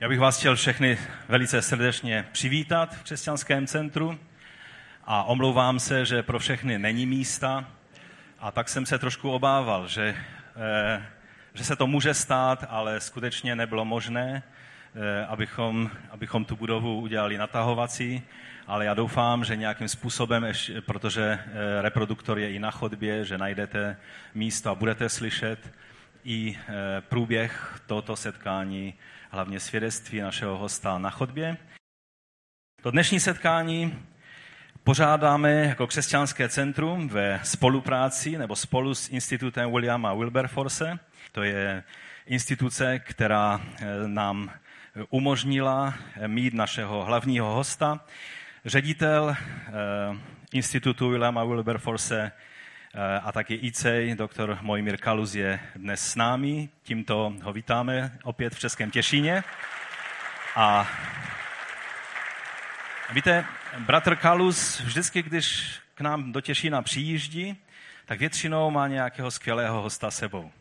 Já bych vás chtěl všechny velice srdečně přivítat v křesťanském centru a omlouvám se, že pro všechny není místa. A tak jsem se trošku obával, že, eh, že se to může stát, ale skutečně nebylo možné, eh, abychom, abychom tu budovu udělali natahovací, ale já doufám, že nějakým způsobem, protože eh, reproduktor je i na chodbě, že najdete místo a budete slyšet i průběh tohoto setkání hlavně svědectví našeho hosta na chodbě. To dnešní setkání pořádáme jako křesťanské centrum ve spolupráci nebo spolu s institutem Williama Wilberforce. To je instituce, která eh, nám umožnila mít našeho hlavního hosta. Ředitel institutu Williama Wilberforce a taky ICEJ, doktor Mojmír Kaluz je dnes s námi. Tímto ho vítáme opět v Českém Těšíně. A víte, bratr Kaluz vždycky, když k nám do Těšína přijíždí, tak většinou má nějakého skvělého hosta sebou.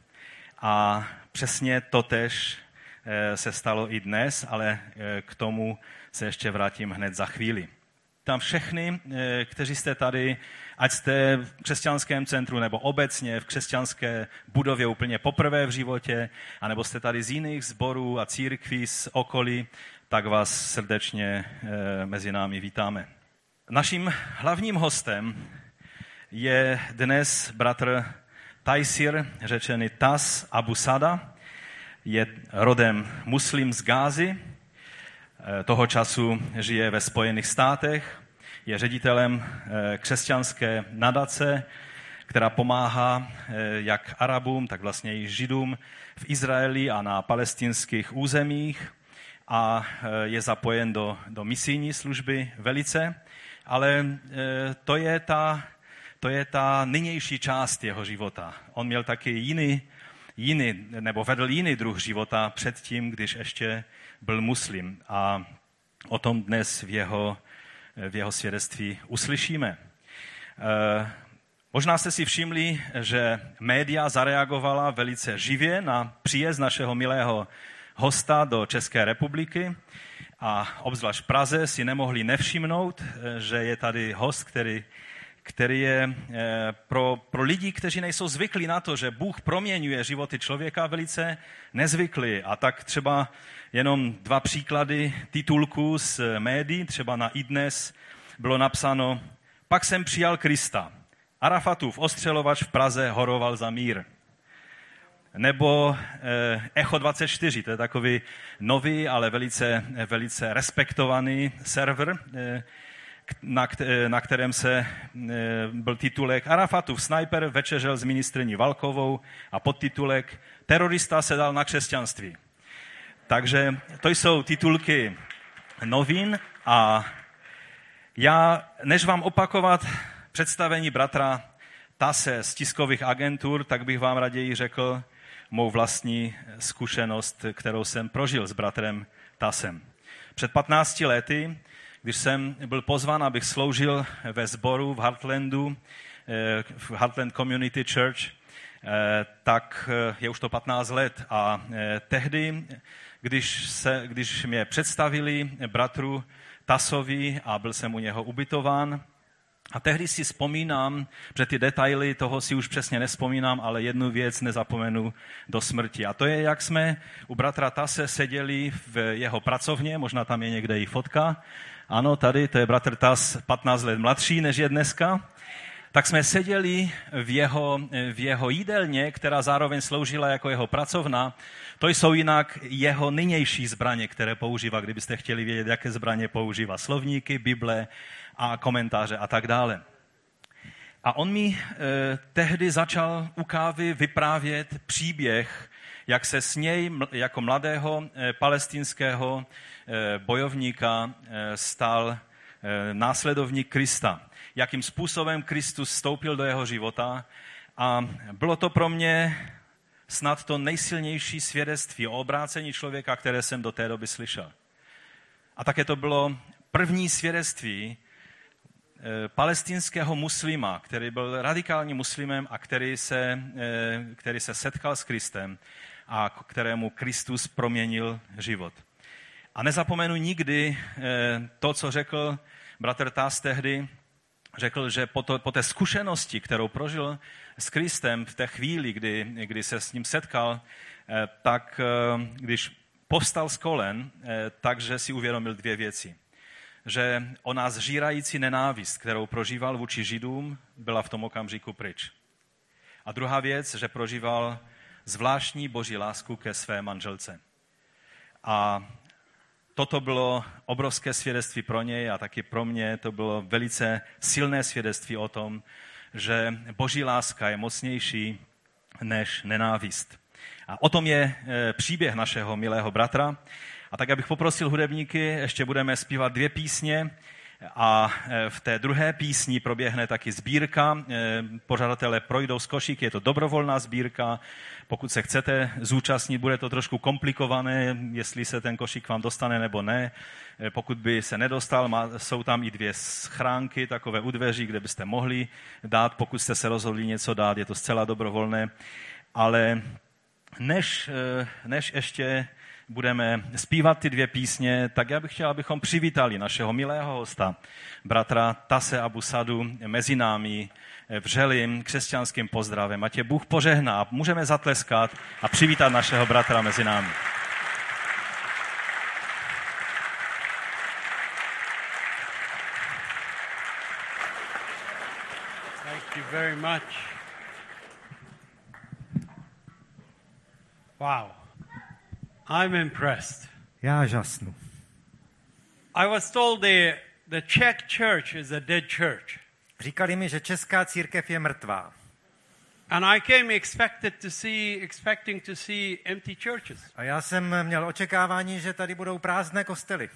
A přesně to tež eh, se stalo i dnes, ale eh, k tomu se ještě vrátím hned za chvíli. Tam všechny, kteří jste tady ať jste v křesťanském centru nebo obecně v křesťanské budově úplně poprvé v životě, anebo jste tady z jiných sborů a církví z okolí, tak vás srdečně eh, mezi námi vítáme. Naším hlavním hostem je dnes bratr Tajsir, řečený Tas Abu Sada. Je rodem muslim z Gázy, eh, toho času žije ve Spojených státech je ředitelem eh, křesťanské nadace, která pomáhá eh, jak Arabům, tak vlastně i Židům v Izraeli a na palestinských územích a eh, je zapojen do, do misijní služby velice, ale to je, ta, to je ta nynější část jeho života. On měl taky jiný, jiný, nebo vedl jiný druh života předtím, když ještě byl muslim. A o tom dnes v jeho v jeho svědectví uslyšíme. Eh, možná jste si všimli, že média zareagovala velice živě na příjezd našeho milého hosta do České republiky a obzvlášť Praze si nemohli nevšimnout, eh, že je tady host, který, který je eh, pro, pro lidi, kteří nejsou zvyklí na to, že Bůh proměňuje životy člověka, velice nezvyklý. A tak třeba jenom dva příklady titulků z médií, třeba na iDnes bylo napsáno, pak jsem přijal Krista. Arafatův ostřelovač v Praze horoval za mír. Nebo eh, Echo 24, to je takový nový, ale velice, velice respektovaný server, eh, na, eh, na kterém se eh, byl titulek Arafatův sniper večeřel s ministrní Valkovou a podtitulek Terorista se dal na křesťanství. Takže to jsou titulky novin a já, než vám opakovat představení bratra Tase z tiskových agentur, tak bych vám raději řekl mou vlastní zkušenost, kterou jsem prožil s bratrem Tasem. Před 15 lety, když jsem byl pozván, abych sloužil ve sboru v Heartlandu, eh, v Heartland Community Church, eh, tak eh, je už to 15 let a tehdy když, se, když mě představili bratru Tasovi a byl jsem u něho ubytován, a tehdy si vzpomínám, že ty detaily toho si už přesně nespomínám, ale jednu věc nezapomenu do smrti. A to je, jak jsme u bratra Tase seděli v jeho pracovně, možná tam je někde i fotka. Ano, tady, to je bratr Tas 15 let mladší, než je dneska tak jsme seděli v jeho, v jeho jídelně, která zároveň sloužila jako jeho pracovna. To jsou jinak jeho nynější zbraně, které používá, kdybyste chtěli vědět, jaké zbraně používá. Slovníky, Bible a komentáře a tak dále. A on mi eh, tehdy začal u kávy vyprávět příběh, jak se s něj jako mladého eh, palestinského bojovníka eh, stal eh, následovník Krista jakým způsobem Kristus vstoupil do jeho života. A bylo to pro mě snad to nejsilnější svědectví o obrácení člověka, které jsem do té doby slyšel. A také to bylo první svědectví eh, palestinského muslima, který byl radikálním muslimem a který se, eh, který se setkal s Kristem a kterému Kristus proměnil život. A nezapomenu nikdy eh, to, co řekl bratr Tás tehdy, řekl, že po, to, po té zkušenosti, kterou prožil s Kristem v té chvíli, kdy, kdy se s ním setkal, eh, tak eh, když povstal z kolen, takže si uvědomil dvě věci. Že o nás žírající nenávist, kterou prožíval vůči Židům, byla v tom okamžiku pryč. A druhá věc, že prožíval zvláštní boží lásku ke své manželce. A toto bylo obrovské svědectví pro něj a taky pro mě to bylo velice silné svědectví o tom, že boží láska je mocnější než nenávist. A o tom je e, příběh našeho milého bratra. A tak, abych poprosil hudebníky, ještě budeme zpívat dvě písně. A e, v té druhé písni proběhne taky sbírka. E, pořadatelé projdou z košík, je to dobrovolná sbírka. Pokud se chcete zúčastnit, bude to trošku komplikované, jestli se ten košík vám dostane nebo ne. E, pokud by se nedostal, jsou tam i dvě schránky, takové u dveří, kde byste mohli dát, pokud jste se rozhodli něco dát, je to zcela dobrovolné. Ale než, než ještě budeme zpívat ty dvě písně, tak já bych chtěl, abychom přivítali našeho milého hosta, bratra Tase Abusadu, mezi námi vřelým křesťanským pozdravem. A tě Bůh požehná. Můžeme zatleskat a přivítat našeho bratra mezi námi. Thank you very much. Wow. I'm impressed. Já žasnu. I was told the, the Czech church is a dead church. Říkali mi, že česká církev je mrtvá. And I came expected to see, expecting to see empty churches. A já jsem měl očekávání, že tady budou prázdné kostely.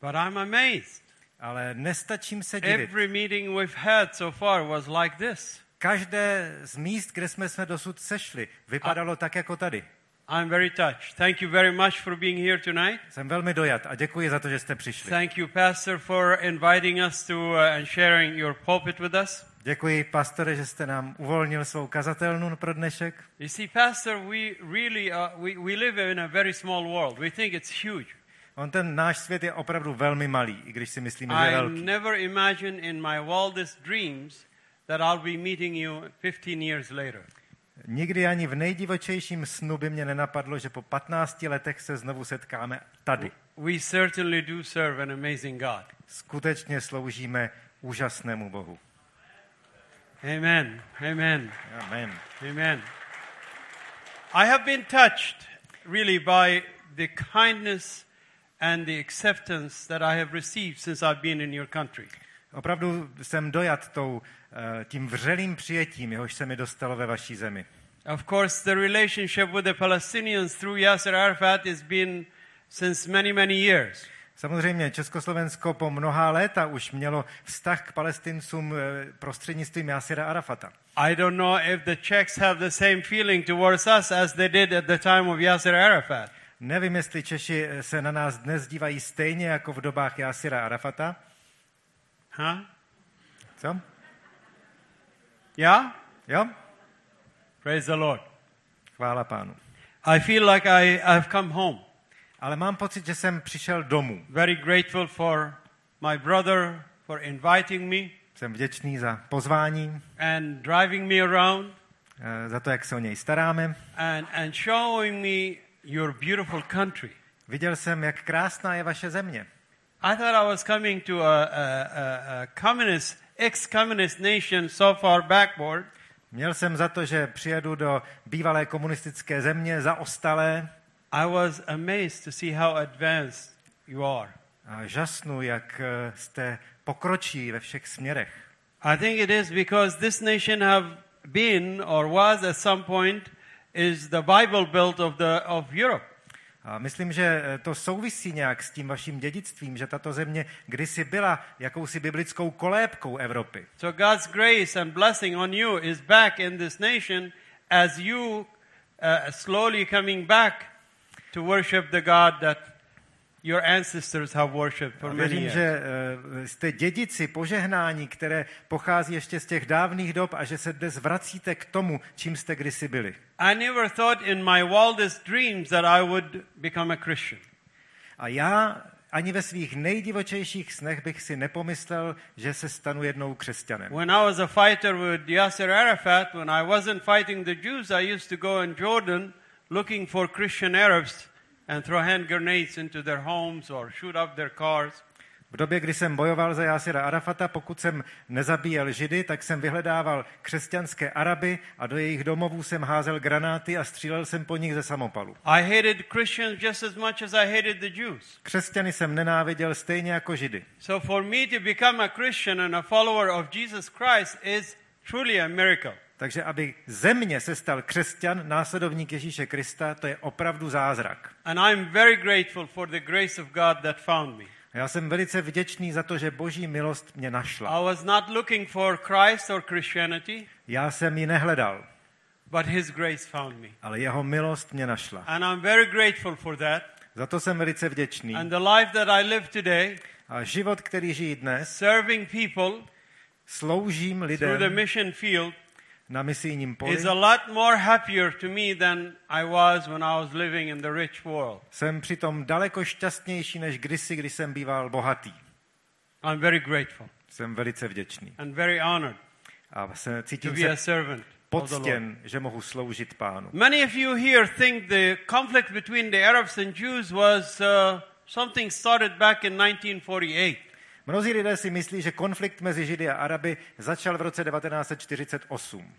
But I'm amazed. Ale nestačím se divit. Every meeting we've had so far was like this. Každé z míst, kde jsme se dosud sešli, vypadalo tak jako tady. I'm very touched. Thank you very much for being here tonight. Jsem velmi dojat a děkuji za to, že jste přišli. Thank you, Pastor, for inviting us to uh, and sharing your pulpit with us. Děkuji, pastore, že jste nám uvolnil svou kazatelnu pro dnešek. You see, Pastor, we really uh, we, we live in a very small world. We think it's huge. On ten náš svět je opravdu velmi malý, i když si myslíme, že je I velký. never imagined in my wildest dreams that I'll be meeting you 15 years later. Nikdy ani v nejdivočejším snu by mě nenapadlo, že po 15 letech se znovu setkáme tady. We certainly do serve an amazing God. Skutečně sloužíme úžasnému Bohu. Amen. Amen. Amen. Amen. I have been touched really by the kindness and the acceptance that I have received since I've been in your country. Opravdu jsem dojat tou, eh, tím vřelým přijetím, jehož se mi dostalo ve vaší zemi. Of course, the relationship with the Palestinians through Yasser Arafat has been since many, many years. Samozřejmě Československo po mnoha léta už mělo vztah k palestincům eh, prostřednictvím Jasira Arafata. I don't know if the Czechs have the same feeling towards us as they did at the time of Yasser Arafat. Nevím, jestli Češi eh, se na nás dnes dívají stejně jako v dobách Jasira Arafata. Huh? Co? Yeah? Jo? Praise the Lord. Chvála pánu. I feel like I, I've come home. Ale mám pocit, že jsem přišel domů. Very grateful for my brother for inviting me Jsem vděčný za pozvání, and driving me around eh, za to, jak se o něj staráme. and, and showing me your beautiful country. Viděl jsem, jak krásná je vaše země. I thought I was coming to a, a, a, a communist, ex-communist nation so far backward, Měl jsem za to, že přijedu do bývalé komunistické země zaostalé I was amazed to see how advanced you are. a žasnu, jak eh, jste pokročí ve všech směrech. I think it is because this nation have been or was at some point is the Bible belt of the of Europe. A myslím, že eh, to souvisí nějak s tím vaším dědictvím, že tato země kdysi byla jakousi biblickou kolébkou Evropy. So God's grace and blessing on you is back in this nation as you uh, slowly coming back to worship the God that your ancestors have worshipped for many věřím, years. že eh, jste dědici požehnání, které pochází ještě z těch dávných dob a že se dnes vracíte k tomu, čím jste kdysi byli. I never thought in my wildest dreams that I would become a Christian. A já ani ve svých nejdivočejších snech bych si nepomyslel, že se stanu jednou křesťanem. When I was a fighter with Yasser Arafat, when I wasn't fighting the Jews, I used to go in Jordan looking for Christian Arabs and throw hand grenades into their homes or shoot up their cars. V době, kdy jsem bojoval za Jásira Arafata, pokud jsem nezabíjel židy, tak jsem vyhledával křesťanské Araby a do jejich domovů jsem házel granáty a střílel jsem po nich ze samopalu. I hated Christians just as much as I hated the Jews. Křesťany jsem nenáviděl stejně jako židy. So for me to become a Christian and a follower of Jesus Christ is truly a miracle. Takže aby ze mě se stal křesťan, následovník Ježíše Krista, to je opravdu zázrak. And I'm very grateful for the grace of God that found me. A já jsem velice vděčný za to, že boží milost mě našla. I was not looking for Christ or Christianity, Já jsem ji nehledal, but His grace found me. ale jeho milost mě našla. And I'm very grateful for that. Za to jsem velice vděčný. And the life that I live today, A život, který žijí dnes, serving people sloužím through the lidem mission field, na misijním poli. is a lot more happier to me than I was when I was living in the rich world. Jsem přitom daleko šťastnější než kdysi, kdy jsem býval bohatý. I'm very grateful Jsem velice vděčný. and very honored A se, to cítím be a se servant the Lord. poctěn, že mohu sloužit pánu. Many of you here think the conflict between the Arabs and Jews was uh, something started back in 1948. Mnozí lidé si myslí, že konflikt mezi Židy a Araby začal v roce 1948.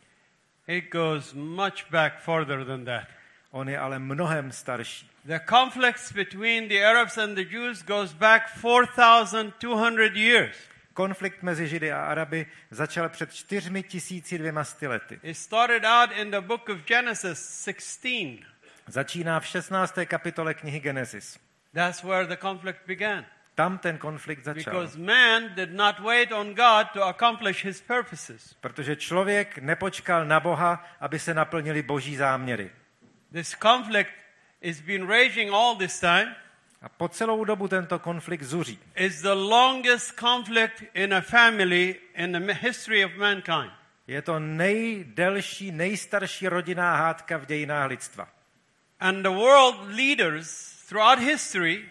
It goes much back further than that. On je ale mnohem starší. The conflicts between the Arabs and the Jews goes back 4,200 years. Konflikt mezi Židy a Araby začal před 4200 lety. It started out in the book of Genesis 16. Začíná v 16. kapitole knihy Genesis. That's where the conflict began. Tam ten konflikt začal. Because man did not wait on God to accomplish his purposes. Protože člověk nepočkal na Boha, aby se naplnili boží záměry. This conflict has been raging all this time. A po celou dobu tento konflikt zuří. It's the longest conflict in a family in the history of mankind. Je to nejdelší, nejstarší rodinná hádka v dějinách lidstva. And the world leaders throughout history,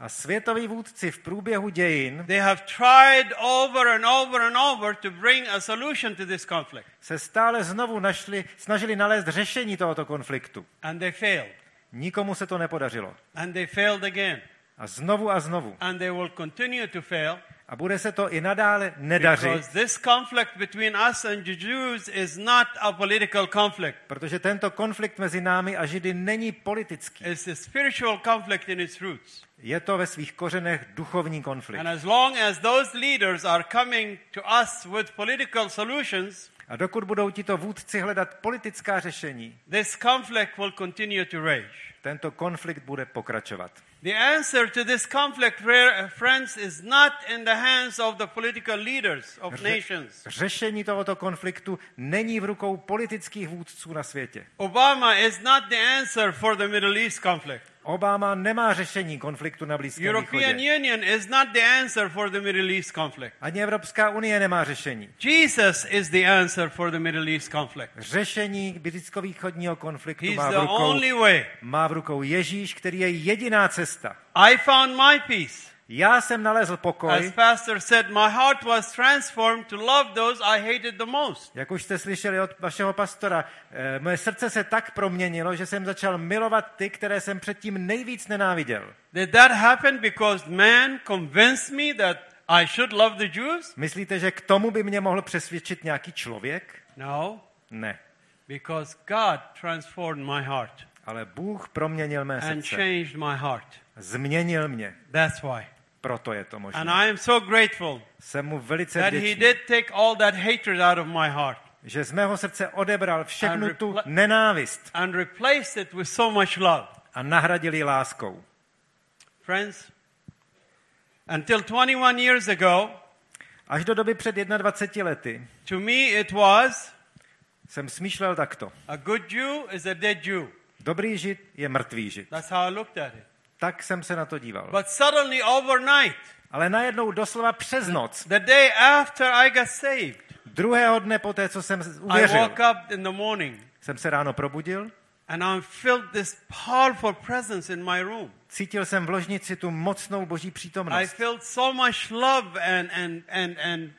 A světoví vůdci v průběhu dějin they have tried over and over and over to bring a solution to this conflict. se stále znovu našli, snažili nalézt řešení tohoto konfliktu. And they failed. Nikomu se to nepodařilo. And they failed again. A znovu a znovu. And they will continue to fail A bude se to i nadále nedařit, because this conflict between us and Jews is not a political conflict. protože tento konflikt mezi námi a Židy není politický. It's a spiritual conflict in its roots. Je to ve svých kořenech duchovní konflikt. And as long as those leaders are coming to us with political solutions, A dokud budou tito vůdci hledat politická řešení, this conflict will continue to rage. tento konflikt bude pokračovat. The answer to this conflict, fri- uh, friends, is not in the hands of the political leaders of nations. Řešení tohoto konfliktu není v rukou politických vůdců na světě. Obama is not the answer for the Middle East conflict. Obama nemá řešení konfliktu na Blízkém European východě. Union is not the answer for the Middle East conflict. Ani Evropská unie nemá řešení. Jesus is the answer for the Middle East conflict. Řešení blízkovýchodního konfliktu He's má v, the rukou, only way. má v rukou Ježíš, který je jediná cesta. I found my peace. Já jsem nalezl As pokoj, pastor said, my heart was transformed to love those I hated the most. jak už jste slyšeli od vašeho pastora, eh, moje srdce se tak proměnilo, že jsem začal milovat ty, které jsem předtím nejvíc nenáviděl. Did that happen because man convinced me that I should love the Jews? Myslíte, že k tomu by mě mohl přesvědčit nějaký člověk? No, Ne. because God transformed my heart Ale Bůh proměnil mé and srdce. changed my heart. Změnil mě. That's why. Proto je to And možné. I am so grateful Jsem mu velice that He did take all that hatred out of my heart že z mého srdce odebral všechnu And tu nenávist and replaced it with so much love. a nahradil ji láskou. Friends, until 21 years ago, Až do doby před 21 lety to me it was jsem smýšlel takto. a good Jew is a dead Jew. Dobrý žid je mrtvý žid. That's how I looked at it. Tak jsem se na to díval. But suddenly, overnight, Ale najednou doslova přes noc, the day after I got saved, druhého dne poté, co jsem I uvěřil, woke up in the morning jsem se ráno probudil And I felt this powerful presence in my room. Cítil jsem v ložnici tu mocnou boží I přítomnost. felt so much love and, and, and, and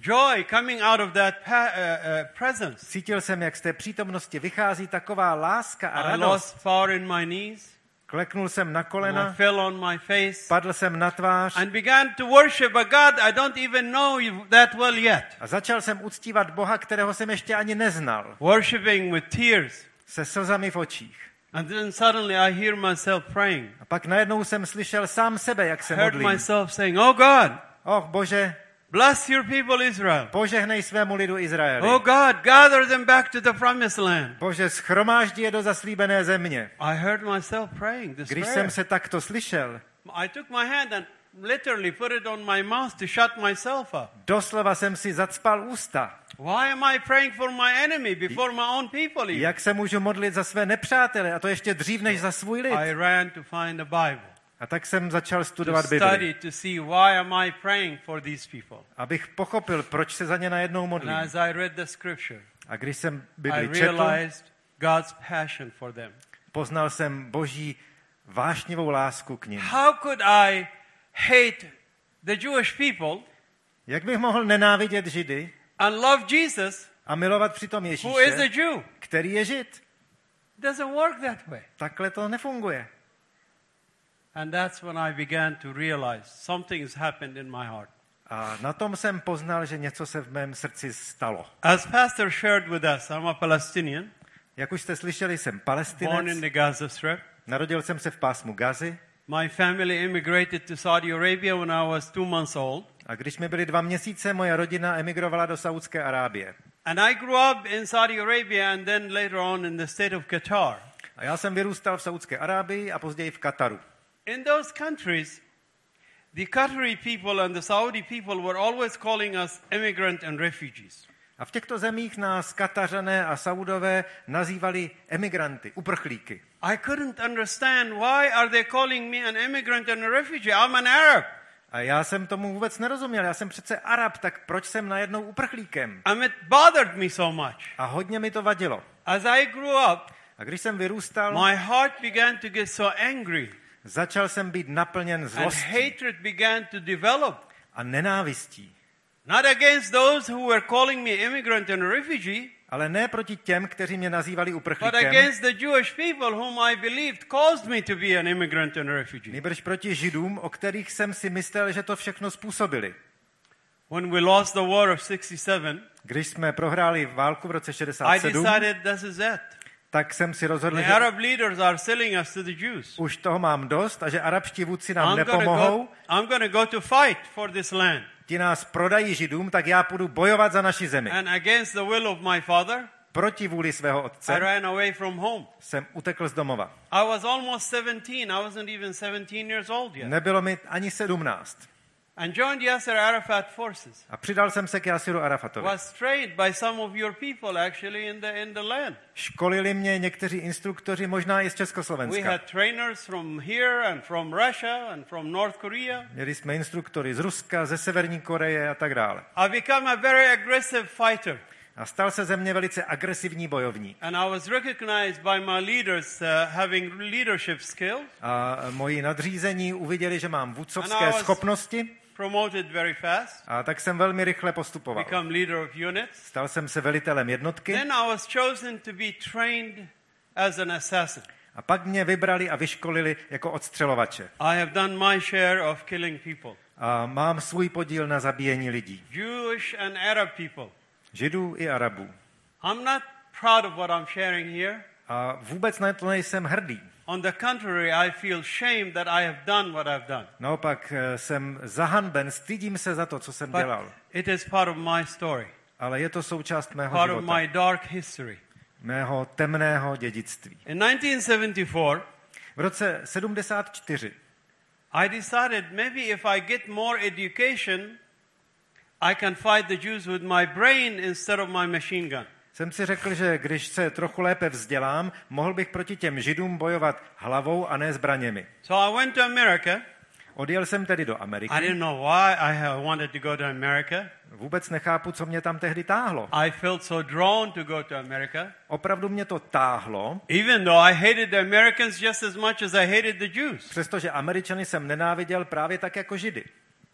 joy coming out of that pa- uh, uh, presence. Cítil jsem, jak z té přítomnosti vychází taková láska a I radost. lost power in my knees. Kleknul jsem na And I kolena, fell on my face padl jsem na tvář and began to worship a God I don't even know that well yet. a začal jsem uctívat Boha, kterého jsem ještě ani neznal, Worshipping with tears. se slzami v očích. And then suddenly I hear myself praying. A pak najednou jsem slyšel sám sebe, jak se Heard modlím. myself saying, Oh God, Och, Bože, bless your people Israel. požehnej svému lidu Izraeli. Oh God, gather them back to the promised land. Bože, schromáždí je do zaslíbené země. I heard myself praying this Když prayer. jsem se takto slyšel, I took my hand and literally put it on my mouth to shut myself up. doslova jsem si zacpal ústa. Why am I praying for my enemy before my own people? Jak se můžu modlit za své nepřátele, a to ještě dřív než za svůj lid. I ran to find a Bible A tak jsem začal studovat Bibli, study to see why am I praying for these people. abych pochopil, proč se za ně najednou And modlím. as I read the scripture, A když jsem Bibli četl, God's passion for them. poznal jsem boží vášnivou lásku k ním. How could I hate the Jewish people Jak bych mohl nenávidět Židy and love Jesus, a milovat přitom who is a Ježíše, Jew? který je Žid? doesn't work that way. Takhle to nefunguje. And that's when I began to realize something has happened in my heart. A na tom jsem poznal, že něco se v mém srdci stalo. As Pastor shared with us, I'm a Palestinian, Jak už jste slyšeli, jsem born in palestinec, the Gaza Strip. narodil jsem se v pásmu Gazy My family immigrated to Saudi Arabia when I was two months old. a když mi byly dva měsíce, moje rodina emigrovala do Saudské Arábie. And I grew up in Saudi Arabia and then later on in the state of Qatar. A já jsem vyrůstal v Saudské Arábii a později v Kataru. In those countries, the Qatari people and the Saudi people were always calling us immigrant and refugees. A v těchto zemích nás Katařané a Saudové nazývali emigranty, uprchlíky. I couldn't understand why are they calling me an immigrant and a refugee? I'm an Arab. A já jsem tomu vůbec nerozuměl. Já jsem přece Arab, tak proč jsem najednou uprchlíkem? And it bothered me so much. A hodně mi to vadilo. As I grew up, A když jsem vyrůstal, my heart began to get so angry začal jsem být naplněn and zlostí hatred began to develop. a nenávistí. Not against those who were calling me immigrant and refugee, Ale ne proti těm, kteří mě nazývali but uprchlíkem, against the Jewish people whom I believed caused me to be an immigrant and a refugee. nýbrž proti židům, o kterých jsem si myslel, že to všechno způsobili. When we lost the war of 67, Když jsme prohráli válku v roce I 67, decided this is it. Tak jsem si rozhodl, že Arab leaders are selling us to the Jews. už toho mám dost a že arabští vůdci nám I'm nepomohou, go, I'm gonna go to fight for this land. ti nás prodají židům, tak já půjdu bojovat za naši zemi. And against the will of my father, Proti vůli svého I otce ran away from home. jsem utekl z domova. I was almost 17. I wasn't even 17 years old yet. Nebylo mi ani sedmnáct. And joined Yasser Arafat forces. A přidal jsem se k Jasiru Arafatovi. Was trained by some of your people actually in the, in the land. Školili mě někteří instruktoři, možná i z We Československa. had trainers from here and from Russia and from North Korea. Měli jsme instruktory z Ruska, ze Severní Koreje a tak dále. I became a very aggressive fighter. A stal se ze mě velice agresivní bojovník. And I was recognized by my leaders uh, having leadership skills, A moji nadřízení uviděli, že mám vůdcovské schopnosti promoted very fast, a tak jsem velmi rychle postupoval. become leader of units. Stal jsem se velitelem jednotky Then I was chosen to be trained as an assassin. a pak mě vybrali a vyškolili jako odstřelovače. I have done my share of killing people, A mám svůj podíl na zabíjení lidí. Jewish and Arab people. Židů i Arabů. I'm not proud of what I'm sharing here. A vůbec na to nejsem hrdý. On the contrary, I feel shame that I have done what I've done. Naopak eh, jsem zahanben, stydím se za to, co jsem But dělal. it is part of my story, Ale je to součást mého part of života, my dark history. mého temného dědictví. In 1974, V roce 74 I decided maybe if I get more education, I can fight the Jews with my brain instead of my machine gun. Jsem si řekl, že když se trochu lépe vzdělám, mohl bych proti těm židům bojovat hlavou a ne zbraněmi. So I went to America Odjel jsem tedy do I Ameriky. didn't know why I wanted to go to America. Vůbec nechápu, co mě tam tehdy táhlo. I felt so drawn to go to America, Opravdu mě to táhlo, even though I hated the Americans just as much as I hated the Jews. přestože Američany jsem nenáviděl právě tak jako Židy.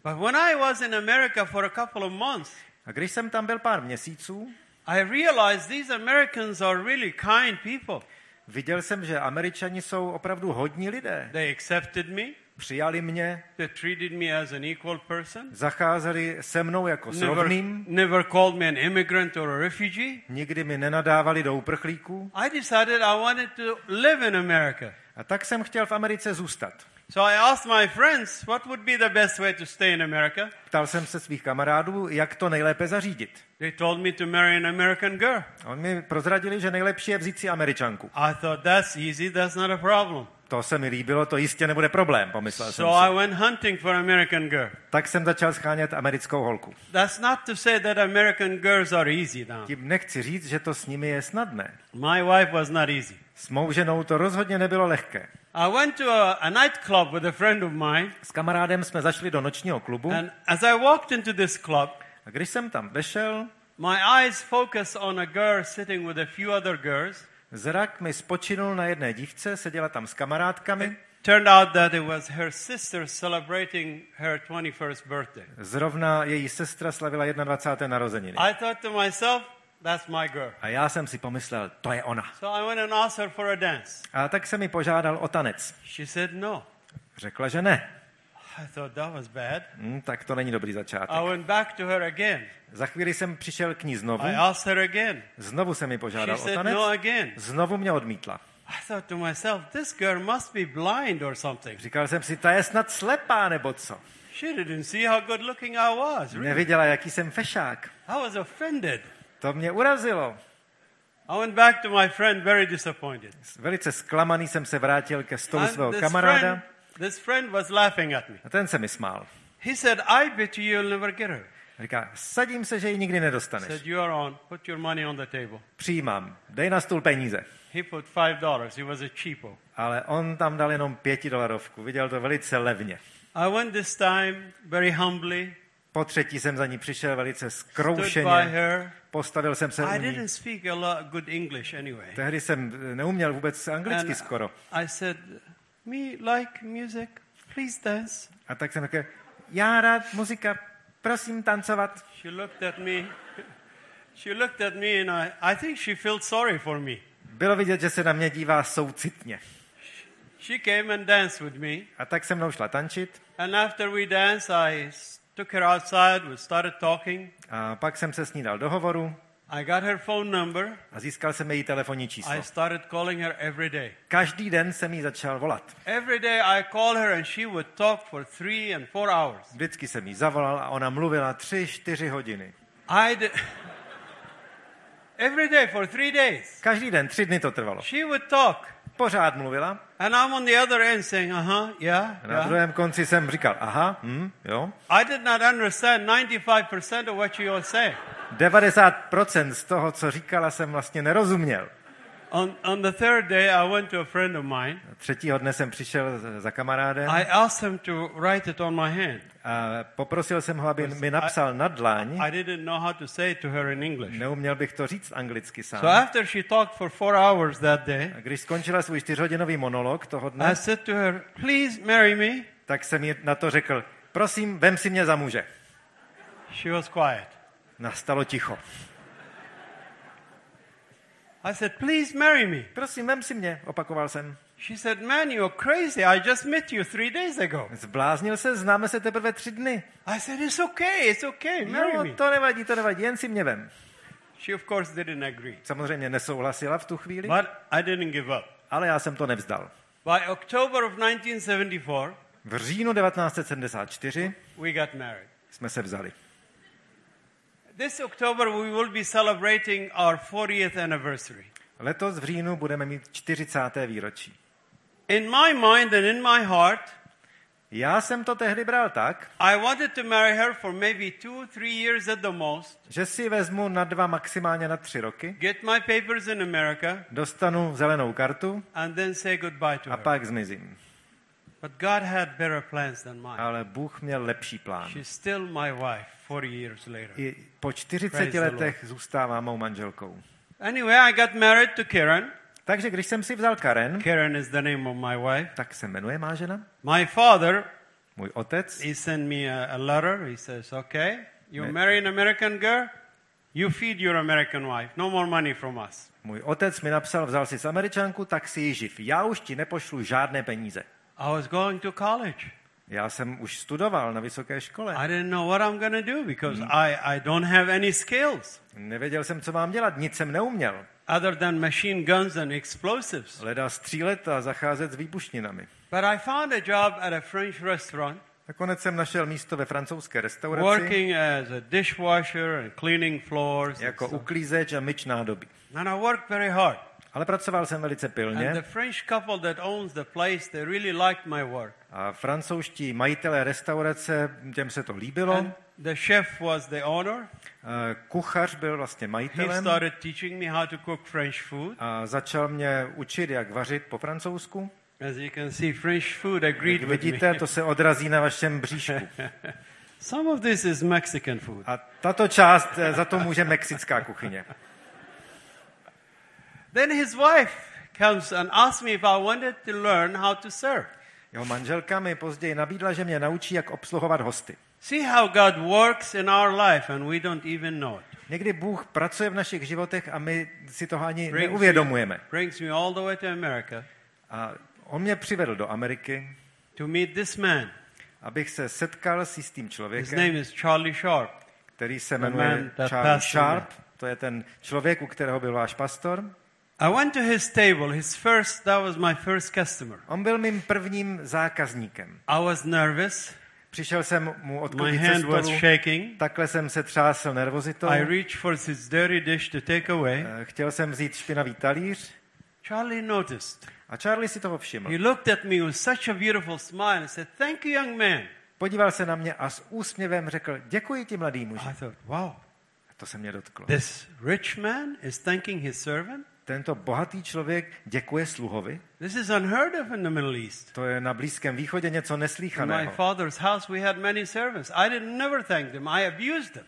But when I was in America for a couple of months, A když jsem tam byl pár měsíců, I realized these Americans are really kind people. viděl jsem, že Američani jsou opravdu hodní lidé. They accepted me. Přijali mě, They treated me as an equal person. zacházeli se mnou jako s Never, rovným, never called me an immigrant or a refugee. nikdy mi nenadávali do uprchlíků. I decided I wanted to live in America. A tak jsem chtěl v Americe zůstat. So I asked my friends, what would be the best way to stay in America? Ptal jsem se svých kamarádů, jak to nejlépe zařídit. They told me to marry an American girl. A oni mi prozradili, že nejlepší je vzít si Američanku. I thought that's easy, that's not a problem. To se mi líbilo, to jistě nebude problém, pomyslel jsem So I si. went hunting for American girl. Tak jsem začal schánět americkou holku. That's not to say that American girls are easy now. Tím nechci říct, že to s nimi je snadné. My wife was not easy. S mou ženou to rozhodně nebylo lehké. I went to a, a nightclub with a friend of mine, S kamarádem jsme zašli do nočního klubu and as I walked into this club, a když jsem tam vešel, my eyes focused on a girl sitting with a few other girls. zrak mi spočinul na jedné dívce, seděla tam s kamarádkami. Turned out that it was her sister celebrating her 21st birthday. Zrovna její sestra slavila 21. narozeniny. I thought to myself, that's my girl. A já jsem si pomyslel, to je ona. So I went and asked her for a dance. A tak jsem mi požádal o tanec. She said no. Řekla, že ne. I thought that was bad. Hm, tak to není dobrý začátek. I went back to her again. Za chvíli jsem přišel k ní znovu. I asked her again. Znovu jsem mi She požádal o said tanec. no again. Znovu mě odmítla. I thought to myself, this girl must be blind or something. Říkal jsem si, ta je snad slepá nebo co. She didn't see how good looking I was. Really. Neviděla, jaký jsem fešák. I was offended. To mě urazilo. I went back to my friend very disappointed. Velice zklamaný jsem se vrátil ke stolu svého kamaráda friend, this friend was laughing at me. a ten se mi smál. He said, I bet you you'll never get her. Říká, sadím se, že ji nikdy nedostaneš. said, you are on. Put your money on the table. Přijímám, dej na stůl peníze. He put five dollars. He was a cheapo. Ale on tam dal jenom pětidolarovku, viděl to velice levně. I went this time very humbly, Po třetí jsem za ní přišel velice stood by her. Postavil jsem se I didn't speak a lot good English anyway. Tehdy jsem neuměl vůbec anglicky And skoro. I said, me like music, please dance. A tak jsem řekl, já rád muzika, prosím tancovat. She looked at me. She looked at me and I, I think she felt sorry for me. Bylo vidět, že se na mě dívá soucitně. She came and danced with me. A tak se mnou šla tančit. And after we danced, I took her outside. We started talking. A pak jsem se s ní dal do hovoru I got her phone number. a získal jsem její telefonní číslo. I started calling her every day. Každý den jsem jí začal volat. Every day I call her and she would talk for three and four hours. Vždycky jsem jí zavolal a ona mluvila tři, čtyři hodiny. I did. Every day for three days. Každý den, tři dny to trvalo. She would talk. Pořád mluvila. And I'm on the other end saying, uh huh, yeah, A na yeah. druhém konci jsem říkal, aha, hm, jo. I did not understand 95% of what she was saying. 90% z toho, co říkala, jsem vlastně nerozuměl. On, on the third day, I went to a friend of mine. Třetího dne jsem přišel za kamarádem I asked him to write it on my hand. a poprosil jsem ho, aby mi napsal na dlaň. I didn't know how to say it to her in English. Neuměl bych to říct anglicky sám. So after she talked for four hours that day, A když skončila svůj čtyřhodinový monolog toho I dne, said to her, please marry me. tak jsem jí na to řekl, prosím, vem si mě za muže. She was quiet. Nastalo ticho. I said, please marry me. Prosím, vem si mě, opakoval jsem. She said, man, you're crazy. I just met you three days ago. Zbláznil se, známe se teprve tři dny. I said, it's okay, it's okay, marry No, me. to nevadí, to nevadí, jen si mě vem. She, of course, didn't agree. Samozřejmě nesouhlasila v tu chvíli, But I didn't give up. ale já jsem to nevzdal. By October of 1974, V říjnu 1974 we got married. jsme se vzali. This October, we will be celebrating our 40th anniversary. Letos v říjnu budeme mít 40. výročí. In my mind and in my heart, Já jsem to tehdy bral tak, I wanted to marry her for maybe two, three years at the most, že si vezmu na dva, maximálně na tři roky, get my papers in America, dostanu zelenou kartu and then say goodbye to a her. pak zmizím. But God had better plans than mine. Ale Bůh měl lepší plán. She's still my wife 40 years later. I po 40 Praise letech zůstává mou manželkou. Anyway, I got married to Karen. Takže když jsem si vzal Karen, Karen is the name of my wife. tak se jmenuje má žena. My father, Můj otec he sent me a, a letter. He says, okay, you marry an American girl, you feed your American wife. No more money from us. Můj otec mi napsal, vzal si s američanku, tak si ji živ. Já už ti nepošlu žádné peníze. I was going to college. Já jsem už studoval na vysoké škole. I didn't know what I'm going to do because I, I don't have any skills Nevěděl jsem, co mám dělat, nic jsem neuměl. other than machine guns and explosives. Leda střílet a zacházet s výbušninami. But I found a job at a French restaurant Nakonec jsem našel místo ve francouzské restauraci working as a dishwasher and cleaning floors. jako uklízeč a myč nádoby. And I worked very hard. Ale pracoval jsem velice And the pilně French couple that owns the place, they really liked my work. a francouzští majitelé restaurace, těm se to líbilo. And the chef was the owner. Kuchař byl vlastně He majitelem started teaching me how to cook French food. a začal mě učit, jak vařit po francouzsku. As you can see, French food agreed Jak vidíte, to se odrazí na vašem bříšku. Some of this is Mexican food. A tato část, eh, za to může mexická kuchyně. Then his wife comes and asks me if I wanted to learn how to serve. Jeho manželka mi později nabídla, že mě naučí, jak obsluhovat hosty. See how God works in our life and we don't even know it. Někdy Bůh pracuje v našich životech a my si toho ani Brings neuvědomujeme. me, brings me all the way to America A on mě přivedl do Ameriky, to meet this man. abych se setkal s jistým His člověkem, name is Charlie Sharp. který se jmenuje Charlie. Sharp. To je ten člověk, u kterého byl váš pastor. I went to his table. His first, that was my first customer. On byl mým prvním zákazníkem. I was nervous. Přišel jsem mu My odklidit ze hand was stolu, shaking. takhle jsem se třásl nervozitou. I reached for his dirty dish to take away. Eh, Chtěl jsem vzít špinavý talíř Charlie noticed. a Charlie si toho všiml. He looked at me with such a beautiful smile and said, Thank you, young man. Podíval se na mě a s úsměvem řekl, děkuji ti, mladý muži. I thought, wow, To se mě dotklo. this rich man is thanking his servant? Tento bohatý člověk děkuje sluhovi. This is unheard of in the Middle East. To je na Blízkém východě něco In my father's house, we had many servants. I didn't never thank them. I abused them.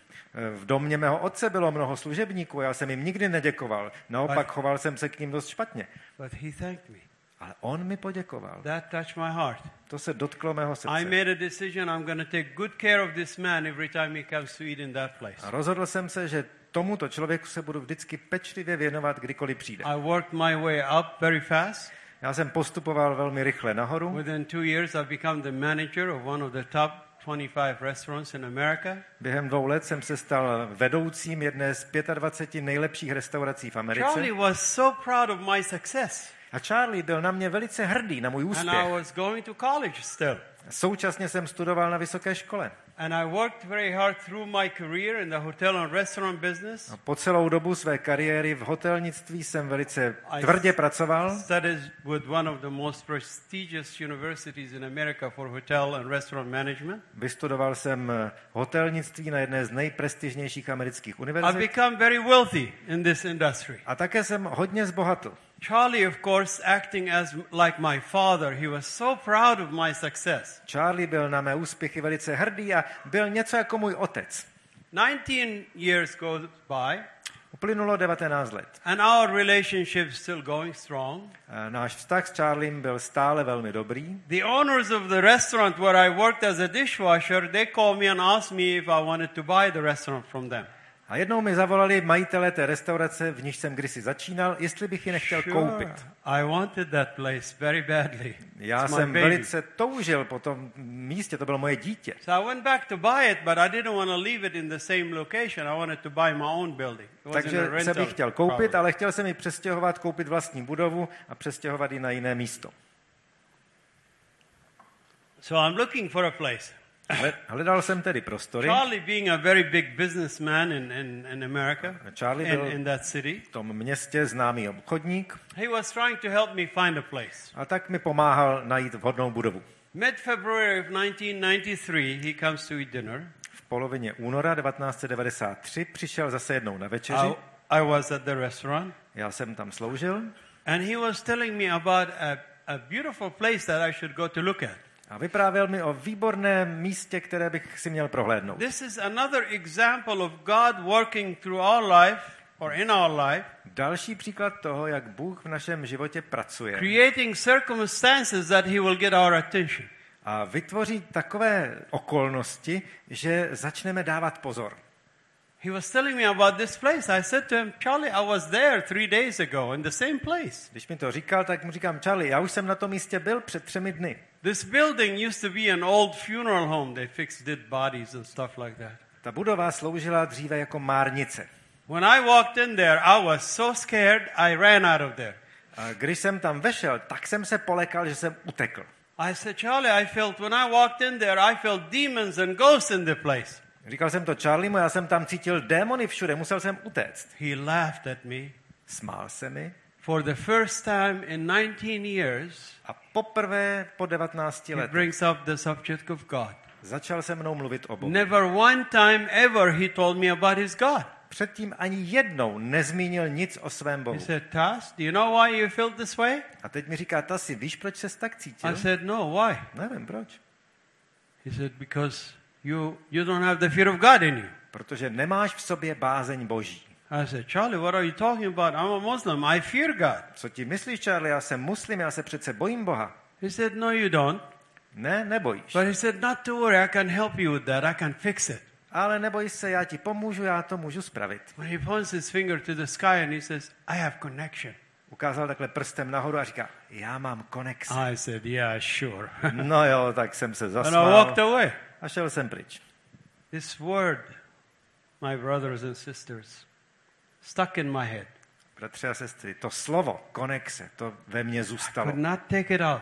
V domě mého otce bylo mnoho služebníků, já jsem jim nikdy neděkoval. Naopak choval jsem se k ním dost špatně. But he thanked me. Ale on mi poděkoval. That touched my heart. To se dotklo mého I srdce. made a decision I'm going to take good care of this man every time he comes to eat in that place. A rozhodl jsem se, že tomuto člověku se budu vždycky pečlivě věnovat, kdykoliv přijde. I worked my way up very fast. Já jsem postupoval velmi rychle nahoru. Within two years, I've become the manager of one of the top 25 restaurants in America. Během dvou let jsem se stal vedoucím jedné z 25 nejlepších restaurací v Americe. Charlie was so proud of my success. A Charlie byl na mě velice hrdý, na můj And I úspěch. was going to college still. Současně jsem studoval na vysoké škole. And I worked very hard through my career in the hotel and restaurant business. A po celou dobu své kariéry v hotelnictví jsem velice tvrdě pracoval. Studied with one of the most prestigious universities in America for hotel and restaurant management. Vystudoval jsem eh, hotelnictví na jedné z nejprestižnějších amerických I've univerzit. become very wealthy in this industry. A také jsem hodně zbohatl. Charlie, of course, acting as like my father, he was so proud of my success. Charlie byl na mé úspěchy velice hrdý a byl něco jako můj otec. 19 years goes by, Uplynulo 19 let. and our relationship still going strong. A Náš vztah s Charliem byl stále velmi dobrý. The owners of the restaurant where I worked as a dishwasher, they called me and asked me if I wanted to buy the restaurant from them. A jednou mi zavolali majitelé té restaurace, v níž jsem kdysi začínal, jestli bych ji nechtěl koupit. I wanted that place very badly. Já It's jsem velice toužil po tom místě, to bylo moje dítě. So I went back to buy it, but I didn't want to leave it in the same location. I wanted to buy my own building. Takže jsem ji chtěl koupit, property. ale chtěl jsem ji přestěhovat, koupit vlastní budovu a přestěhovat ji na jiné místo. So I'm looking for a place. Hle- Hledal jsem tedy prostory. Charlie, being a very big businessman in, in, in America, Charlie in, byl in that city, v tom městě známý obchodník he was trying to help me find a place. a tak mi pomáhal najít vhodnou budovu. Mid February of 1993, he comes to eat dinner. V polovině února 1993 přišel zase jednou na večeři. I, I was at the restaurant, Já jsem tam sloužil and he was telling me about a a beautiful place that I should go to look at. A vyprávěl mi o výborném místě, které bych si měl prohlédnout. This is another example of God working through our life or in our life, Další příklad toho, jak Bůh v našem životě pracuje creating circumstances that He will get our attention. a vytvoří takové okolnosti, že začneme dávat pozor. He was telling me about this place. I said to him, Charlie, I was there three days ago in the same place. Když mi to říkal, tak mu říkám, Charlie, já už jsem na tom místě byl před třemi dny. This building used to be an old funeral home. They fixed dead bodies and stuff like that. Ta budova sloužila dříve jako márnice. When I walked in there, I was so scared, I ran out of there. A když jsem tam vešel, tak jsem se polekal, že jsem utekl. I said, Charlie, I felt when I walked in there, I felt demons and ghosts in the place. Říkal jsem to Charliemu, já jsem tam cítil démony všude, musel jsem utéct. He laughed at me. Smál se mi For the first time in 19 years, a poprvé po 19 he letech brings up the subject of God. začal se mnou mluvit o Bohu. Never one time ever he told me about his God. Předtím ani jednou nezmínil nic o svém He Bohu. said, Tas, do you know why you felt this way? A teď mi říká, Tasi, víš, proč se tak cítil? I said, No, why? Nevím, proč. He said, Because you, you don't have the fear of God in you. Protože nemáš v sobě bázeň Boží. I said, Charlie, what are you talking about? I'm a Muslim. I fear God. Co ti myslíš, Charlie? Já jsem muslim, já se přece bojím Boha. He said, No, you don't. Ne, nebojíš. But he said, Not to worry, I can help you with that. I can fix it. Ale neboj se, já ti pomůžu, já to můžu spravit. When he points his finger to the sky and he says, I have connection. Ukázal takhle prstem nahoru a říká, já mám konex. I said, Yeah, sure. No jo, tak jsem se and I zasmál walked away. a šel jsem pryč. This word, my brothers and sisters, stuck in my head. Bratři a sestry, to slovo, konexe, to ve mně zůstalo. Could not take it out.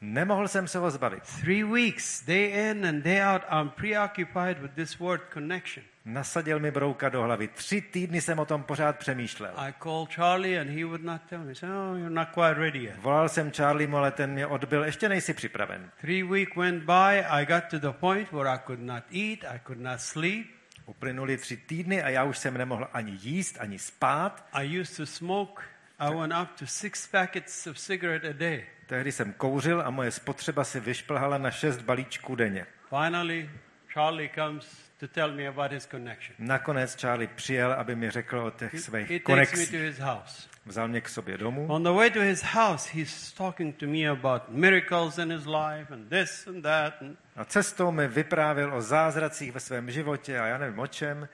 Nemohl jsem se ho zbavit. Three weeks, day in and day out, I'm preoccupied with this word connection. Nasadil mi brouka do hlavy. Tři týdny jsem o tom pořád přemýšlel. I called Charlie and he would not tell me. Said, Oh, you're not quite ready yet. Volal jsem Charliemu, ale ten mě odbil, ještě nejsi připraven. Three weeks went by. I got to the point where I could not eat, I could not sleep. Uplynuli tři týdny a já už jsem nemohl ani jíst, ani spát. I used to smoke. I went up to six packets of cigarette a day. Tehdy jsem kouřil a moje spotřeba si vyšplhala na šest balíčků denně. Finally, Charlie comes to tell me about his connection. Nakonec Charlie přijel, aby mi řekl o těch svých konexích. Vzal mě k sobě domů. On the way to his house, he's talking to me about miracles in his life and this and that. A cestou mi vyprávěl o zázracích ve svém životě a já nevím o čem.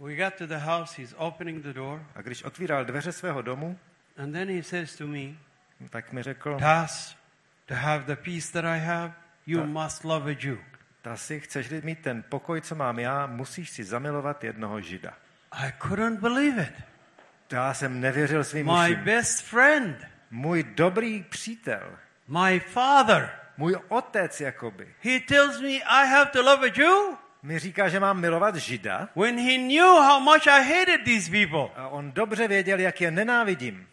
we got to the house, he's opening the door, A když otvíral dveře svého domu, and then he says to me, tak mi řekl, Tas, to have the peace that I have, you Ta- must love a Jew. ta si chceš mít ten pokoj, co mám já, musíš si zamilovat jednoho žida. I couldn't believe it. Já jsem nevěřil svým My uším. best friend, Můj dobrý přítel, my father, můj otec jakoby, he tells me I have to love a Jew. Mi říká, že mám milovat žida. When he knew how much I hated these people. a on dobře věděl, jak je nenávidím.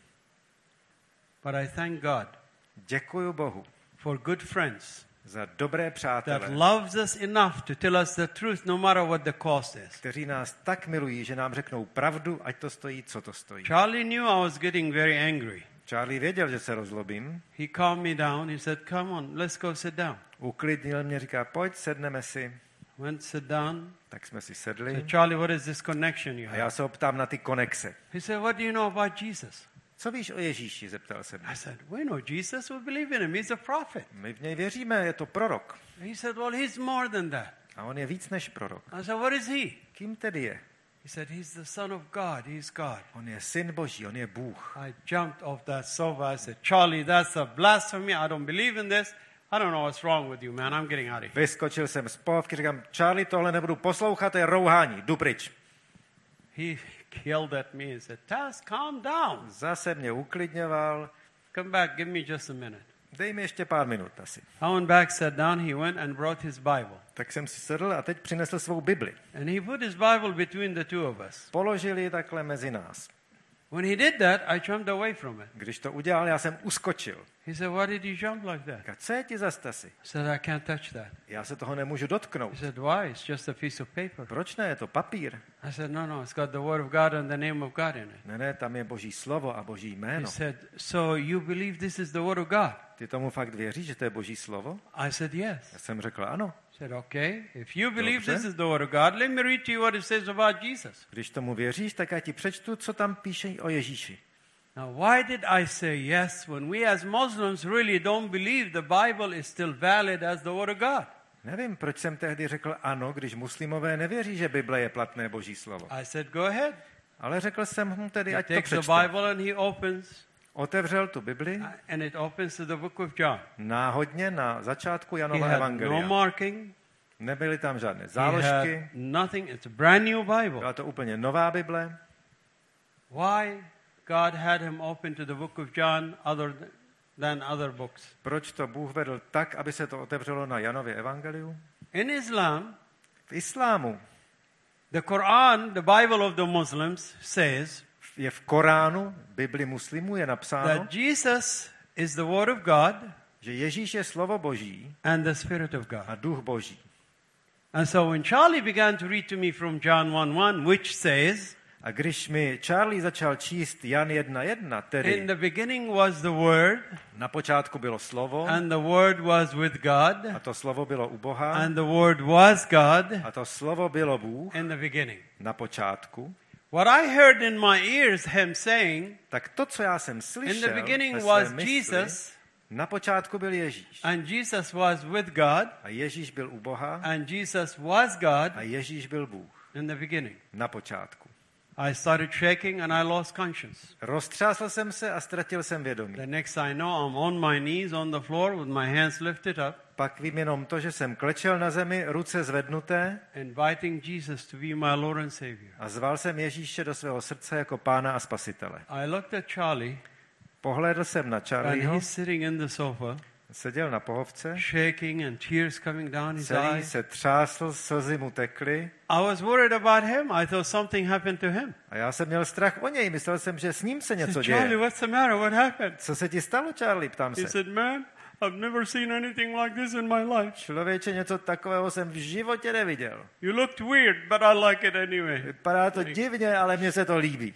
But I thank God Děkuju Bohu. for good friends za dobré that přátele, loves us enough to tell us the truth no matter what the cost is. kteří nás tak milují, že nám řeknou pravdu, ať to stojí, co to stojí. Charlie knew I was getting very angry. Charlie věděl, že se rozlobím, He calmed me down. He said, Come on, let's go sit down. uklidnil mě, říká, pojď, sedneme si. Went sit down. Tak jsme si sedli said, Charlie, what is this connection you a have? já se ho ptám na ty konexe. He said, What do you know about Jesus? Co víš o Ježíši, zeptal se mě. I said, We know Jesus. We believe in him. He's a prophet. My v něj věříme, je to prorok. He said, Well, he's more than that. A on je víc než prorok. I said, What is he? Kým tedy je? He said, He's the Son of God. He's God. On je syn Boží, on je Bůh. I jumped off that sofa. I said, Charlie, that's a blasphemy. I don't believe in this. I don't know what's wrong with you, man. I'm getting out of here. Vyskočil jsem z pohovky, říkám, Charlie, tohle nebudu poslouchat, to je rouhání, jdu pryč. He yelled at me and said, Taz, calm down. Zase mě uklidňoval, Come back, give me just a minute. dej mi ještě pár minut asi. I went back, sat down. He went and brought his Bible. Tak jsem si sedl a teď přinesl svou Bibli. And he put his Bible between the two of us. Položil ji takhle mezi nás. When he did that, I jumped away from it. Když to udělal, já jsem uskočil. He said, Why did you jump like that? Říká, co je ti za stasy? I said, I can't touch that. Já se toho nemůžu He dotknout. said, Why? It's just a piece of paper. Proč ne? Je to papír. I said, No, no, it's got the Word of God and the name of God in it. Ne, ne, tam je boží slovo a boží He jméno. said, So you believe this is the Word of God? ty tomu fakt věříš, že to je boží slovo? I said, Yes. Já jsem řekl ano. Said, Okay, if you believe Dobře. this is the word of God, let me read to you what it says about Jesus. Když tomu věříš, tak já ti přečtu, co tam píše o Ježíši. Now, why did I say yes when we as Muslims really don't believe the Bible is still valid as the word of God? Nevím, proč jsem tehdy řekl ano, když muslimové nevěří, že Bible je platné boží slovo. I said, Go ahead. Ale řekl jsem mu tedy, He ať to takes the přečte. Bible and he opens, Otevřel tu Bibli uh, and it opens to the book of John. náhodně na začátku He Janova had no Evangelia. marking. Nebyly tam žádné He záložky, nothing. It's a brand new Bible. byla to úplně nová Bible. Why God had him open to the book of John other th- than other books? Proč to Bůh vedl tak, aby se to otevřelo na Janově Evangeliu? In Islam, V islámu the Quran, the Bible of the Muslims, says je v Koránu, Bibli muslimů je napsáno, that Jesus is the Word of God že Ježíš je slovo Boží and the Spirit of God. a duch Boží. And so when Charlie began to read to me from John 1 1, which says, A když mi Charlie začal číst Jan 1.1, In tedy the beginning was the Word, na počátku bylo slovo and the Word was with God, a to slovo bylo u Boha and the Word was God a to slovo bylo Bůh in the beginning. na počátku, What I heard in my ears him saying, tak to, co já jsem in slyšel the beginning was mysli, Jesus, na počátku byl Ježíš. and Jesus was with God, A Ježíš byl u Boha and Jesus was God a Ježíš byl Bůh in the beginning. na počátku. I started shaking and I lost conscience. Roztřásl jsem se a ztratil jsem The vědomí. next I know, I'm on my knees on the floor with my hands lifted up, Pak vím jenom to, že jsem klečel na zemi, ruce zvednuté inviting Jesus to be my Lord and Savior. a zval jsem Ježíše do svého srdce jako pána a spasitele. I looked at Charlie, Pohlédl jsem na and Charlieho, he's sitting in the sofa, seděl na pohovce, shaking and tears coming down his celý eyes. se třásl, slzy mu tekly I was worried about him. I thought something happened to him. a já jsem měl strach o něj. Myslel jsem, že s ním se něco said, Charlie, děje. what's the matter? What happened? Co se ti stalo, Charlie? Ptám He se. said, Man, I've never seen anything like this in my life. Člověče, něco takového jsem v životě neviděl. You looked weird, but I like it anyway. Vypadá to divně, ale mně se to líbí.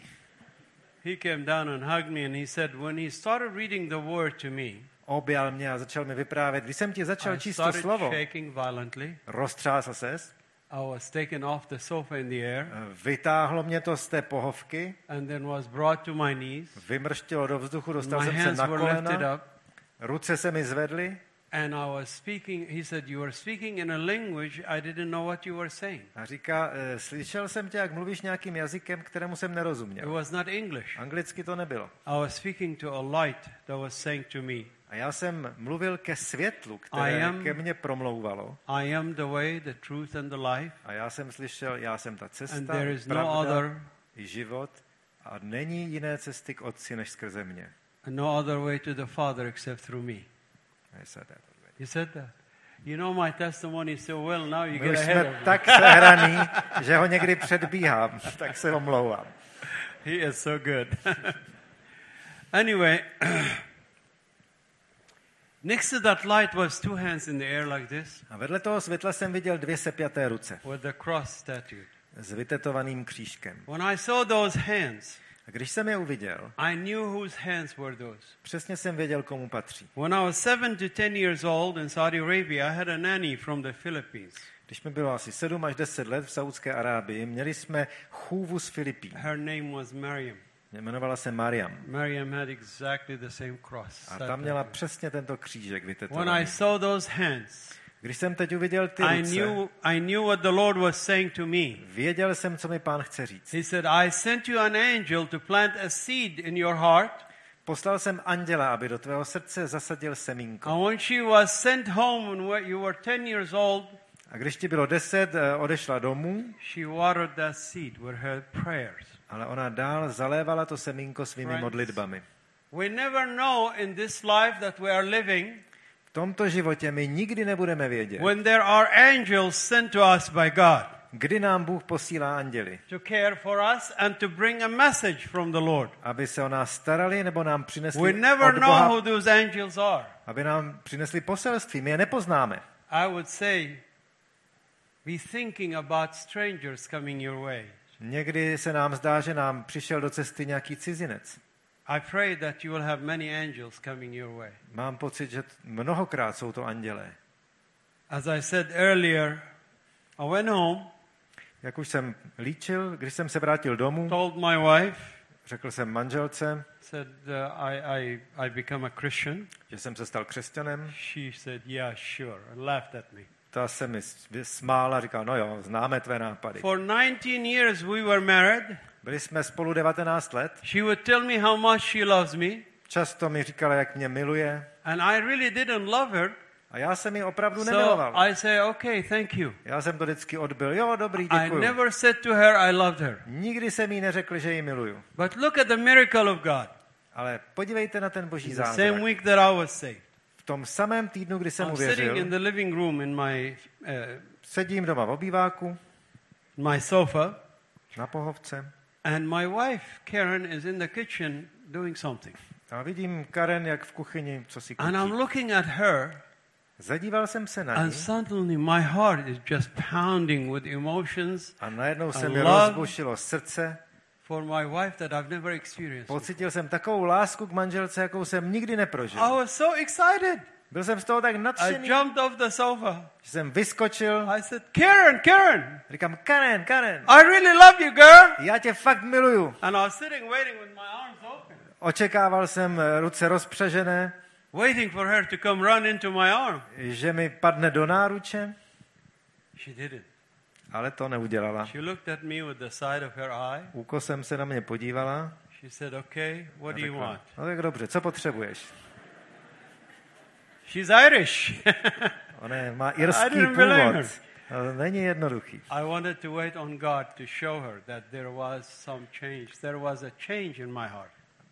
He came down and hugged me and he said, When he started reading the word to me, Objal mě a začal mi vyprávět. Když jsem ti začal číst to slovo, roztřásl ses, I was taken off the sofa in the air vytáhlo mě to z té pohovky, and then was brought to my knees. vymrštilo do vzduchu, dostal My jsem se na kolena, ruce se mi zvedly and I was speaking. He said, You were speaking in a language I didn't know what you were saying. a říká, "Eh, slyšel jsem tě, jak mluvíš nějakým jazykem, kterému jsem It nerozuměl. was not English. Anglicky to nebylo. I was speaking to a light that was saying to me, A já jsem mluvil ke světlu, I které am- ke mně promlouvalo. I am the way, the truth, and the life, A já jsem slyšel, já jsem ta and cesta, there is no pravda other, i život. A není jiné cesty k otci, než skrze mě. and no other way to the Father except through me. A je se tak. He said that. You know my testimony so well. Now you My get ahead of tak sehraný, že ho někdy předbíhám, tak se omlouvám. He is so good. anyway, next to that light was two hands in the air like this A vedle toho světla jsem viděl dvě sepjaté ruce with the cross tattooed. s vytetovaným křížkem. When I saw those hands, A když jsem je uviděl, I knew whose hands were those. přesně jsem věděl, komu patří. When I was seven to ten years old in Saudi Arabia, I had a nanny from the Philippines. Když mi bylo asi 7 až 10 let v Saudské Arábii, měli jsme chůvu z Filipín. Her name was Miriam. Jmenovala se Mariam. Miriam had exactly the same cross. A tam měla přesně tento křížek When I saw those hands, Když jsem teď uviděl ty I ruce, knew, I knew what the Lord was saying to me. věděl jsem, co mi pán chce říct. He said, I sent you an angel to plant a seed in your heart. Poslal jsem anděla, aby do tvého srdce zasadil semínko. And when she was sent home when you were 10 years old, A když ti bylo deset, eh, odešla domů, she watered that seed with her prayers. Ale ona dál zalévala to semínko svými modlitbami. We never know in this life that we are living V tomto životě my nikdy nebudeme vědět, when there are angels sent to us by God kdy nám Bůh posílá anděli, to care for us and to bring a message from the Lord. aby se o nás starali nebo nám We přinesli never od know who Boha, those angels are. aby nám přinesli poselství. My je nepoznáme. I would say, be thinking about strangers coming your way. Někdy se nám zdá, že nám přišel do cesty nějaký cizinec. I pray that you will have many angels coming your way. Mám pocit, že mnohokrát jsou to andělé. As I said earlier, I went home, Jak už jsem líčil, když jsem se vrátil domů, told my wife, řekl jsem manželce, said uh, I, I, I become a Christian. že jsem se stal křesťanem. She said, yeah, sure, and laughed at me. Ta se mi smála, říkal, no jo, známe tvé nápady. For 19 years we were married. Byli jsme spolu 19 let. She would tell me how much she loves me, Často mi říkala, jak mě miluje. and I really didn't love her. A já jsem ji opravdu So nemiloval. I say, okay, thank you. Já jsem to vždycky odbil. Jo, dobrý, I děkuju. never said to her I loved her. Nikdy jsem jí neřekl, že ji miluju. But look at the miracle of God. Ale podívejte na ten boží The same zázrak. week that I was saved. V tom samém týdnu, kdy jsem I'm sitting in uvěřil, the living room in my, uh, sedím doma v obýváku, my sofa, na pohovce and my wife, Karen, is in the kitchen doing something. a vidím Karen, jak v kuchyni, co si And I'm kutí. looking at her, Zadíval jsem se na and ní suddenly my heart is just pounding with emotions a najednou se mi rozbušilo srdce. For my wife that I've never experienced. Pocitil jsem takovou lásku k manželce, jakou jsem nikdy I neprožil. was so excited. Byl jsem z toho tak I nadšený, jumped off the sofa. že jsem vyskočil. I said, Karen, Karen, Říkám, Karen, Karen, I really love you, girl. já tě fakt miluju. And I was sitting waiting with my arms open, Očekával jsem eh, ruce rozpřažené, waiting for her to come run into my arm. že mi padne do náruče, She didn't. Ale to neudělala. She looked at me with the side of her eye. Úkosem se na mě podívala. She said, Okay, what do you want? no tak dobře, co potřebuješ? She's Irish. Ona má irský původ. Není jednoduchý. I wanted to wait on God to show her that there was some change. There was a change in my heart.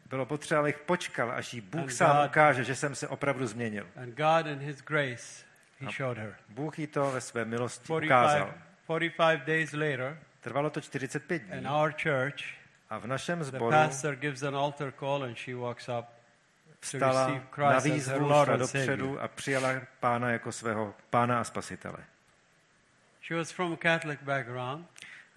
Bylo potřeba, abych počkal, až jí Bůh And sám God- ukáže, že jsem se opravdu změnil. And God, in His grace, He showed her. Bůh jí to ve své milosti 45, ukázal. 45 days later, Trvalo to 45 in dní our church, a v našem the sboru pastor gives an altar call and she walks up vstala na Christ as her výzvu, Lord šla dopředu a přijala pána jako svého pána a spasitele. She was from a Catholic background.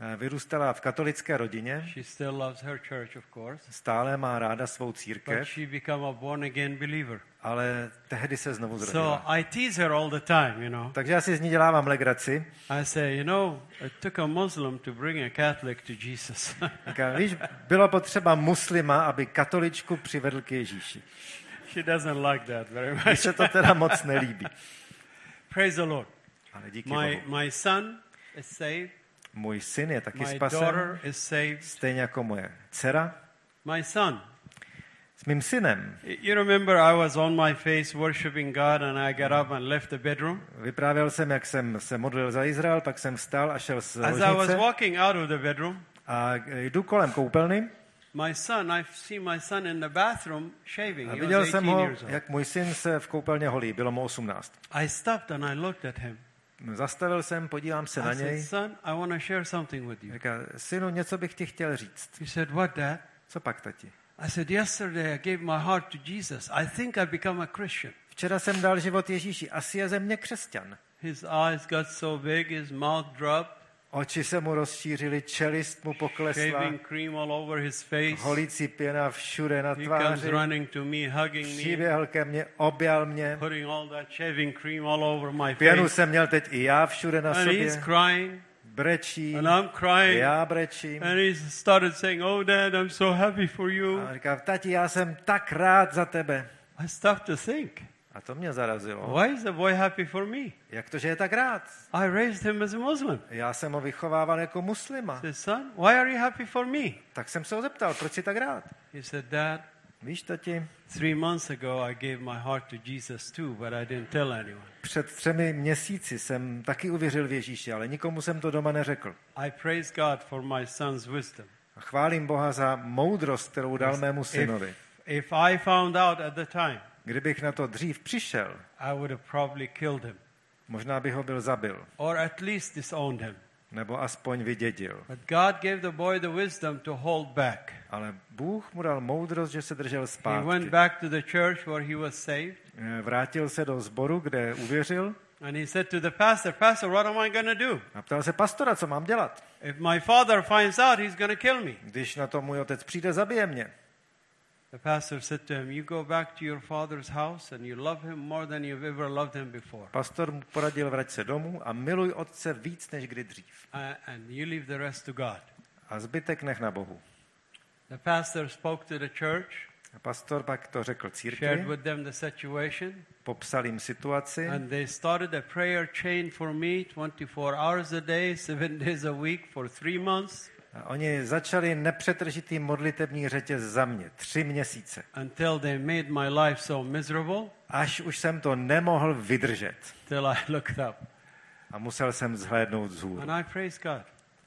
Eh, Vyrůstala v katolické rodině, She still loves her church, of course. stále má ráda svou But církev, she became a born again believer. Ale tehdy se znovu So zrodila. I tease her all the time, you know. Takže já si z ní dělávám legraci. I say, you know, it took a Muslim to bring a Catholic to Jesus. Říkám, víš, bylo potřeba muslima, aby katoličku přivedl k Ježíši. she doesn't like that very Mně much. se to teda moc nelíbí. Praise the Lord. Ale díky My, Bohu. my son is saved. Můj syn je taky My spasen, daughter is saved. stejně jako moje dcera. My son. Mým synem You remember I was on my face worshiping God and I got up and left the bedroom? vyprávěl jsem, jak jsem se modlil za Izrael, pak jsem vstal a šel z As I was ložnice walking out of the bedroom, a jdu kolem koupelny my son, I see my son in the bathroom shaving. a viděl jsem 18 ho, jak můj syn se v koupelně holí, bylo mu 18. I stopped and I looked at him. Zastavil jsem, podívám se na I said, něj. son, I want to share something with you. Říká, synu, něco bych ti chtěl říct. He said, what, dad? Co pak, tati? I said, yesterday I gave my heart to Jesus. I think I become a Christian. Včera jsem dal život Ježíši, asi je ze mě křesťan. His eyes got so big, his mouth dropped, Oči se mu rozšířily, čelist mu poklesla, shaving cream all over his face. holící pěna všude na He comes tváři. running to me, hugging me, Přiběhl ke mně, objal mě. putting all that shaving cream all over my Pěnu jsem měl teď i já všude na And he's sobě. Brečí, and I'm crying. já brečím. And he started saying, Oh, Dad, I'm so happy for you. A říká, tati, já jsem tak rád za tebe. I stopped to think, A to mě zarazilo. why is the boy happy for me? Jak to, že je tak rád? I raised him as a Muslim. Já jsem ho vychovával jako muslima. said, Son, why are you happy for me? Tak jsem se ho zeptal, proč jsi tak rád? He said, Dad, Víš, tati, three months ago I gave my heart to Jesus too, but I didn't tell anyone. před třemi měsíci jsem taky uvěřil v Ježíše, ale nikomu jsem to doma neřekl. I praise God for my son's wisdom. A chválím Boha za moudrost, kterou dal mému synovi. If, if I found out at the time, Kdybych na to dřív přišel, I would have probably killed him možná bych ho byl zabil, or at least disowned him. Nebo aspoň vydědil. But God gave the boy the wisdom to hold back. Ale Bůh mu dal moudrost, že se držel He went zpátky. back to the church where he was saved Eh, Vrátil se do sboru, kde uvěřil and he said to the pastor, Pastor, what am I going to do? a ptal se pastora, co mám dělat. If my father finds out, he's going to kill me. Když na to můj otec přijde, zabije mě. The pastor said to him, You go back to your father's house and you love him more than you've ever loved him before. Pastor mu poradil, vrať se domů a miluj otce víc než kdy dřív. Uh, and you leave the rest to God. A zbytek nech na Bohu. The pastor spoke to the church, A pastor pak to řekl shared církvi, with them the situation, popsal jim situaci and they started a prayer chain for me 24 hours a day, seven days a week for three months a oni začali nepřetržitý modlitební řetěz za mě. Tři měsíce. until they made my life so miserable Až už jsem to nemohl vydržet. till I looked up. A musel jsem zhlédnout vzhůru. And I praise God.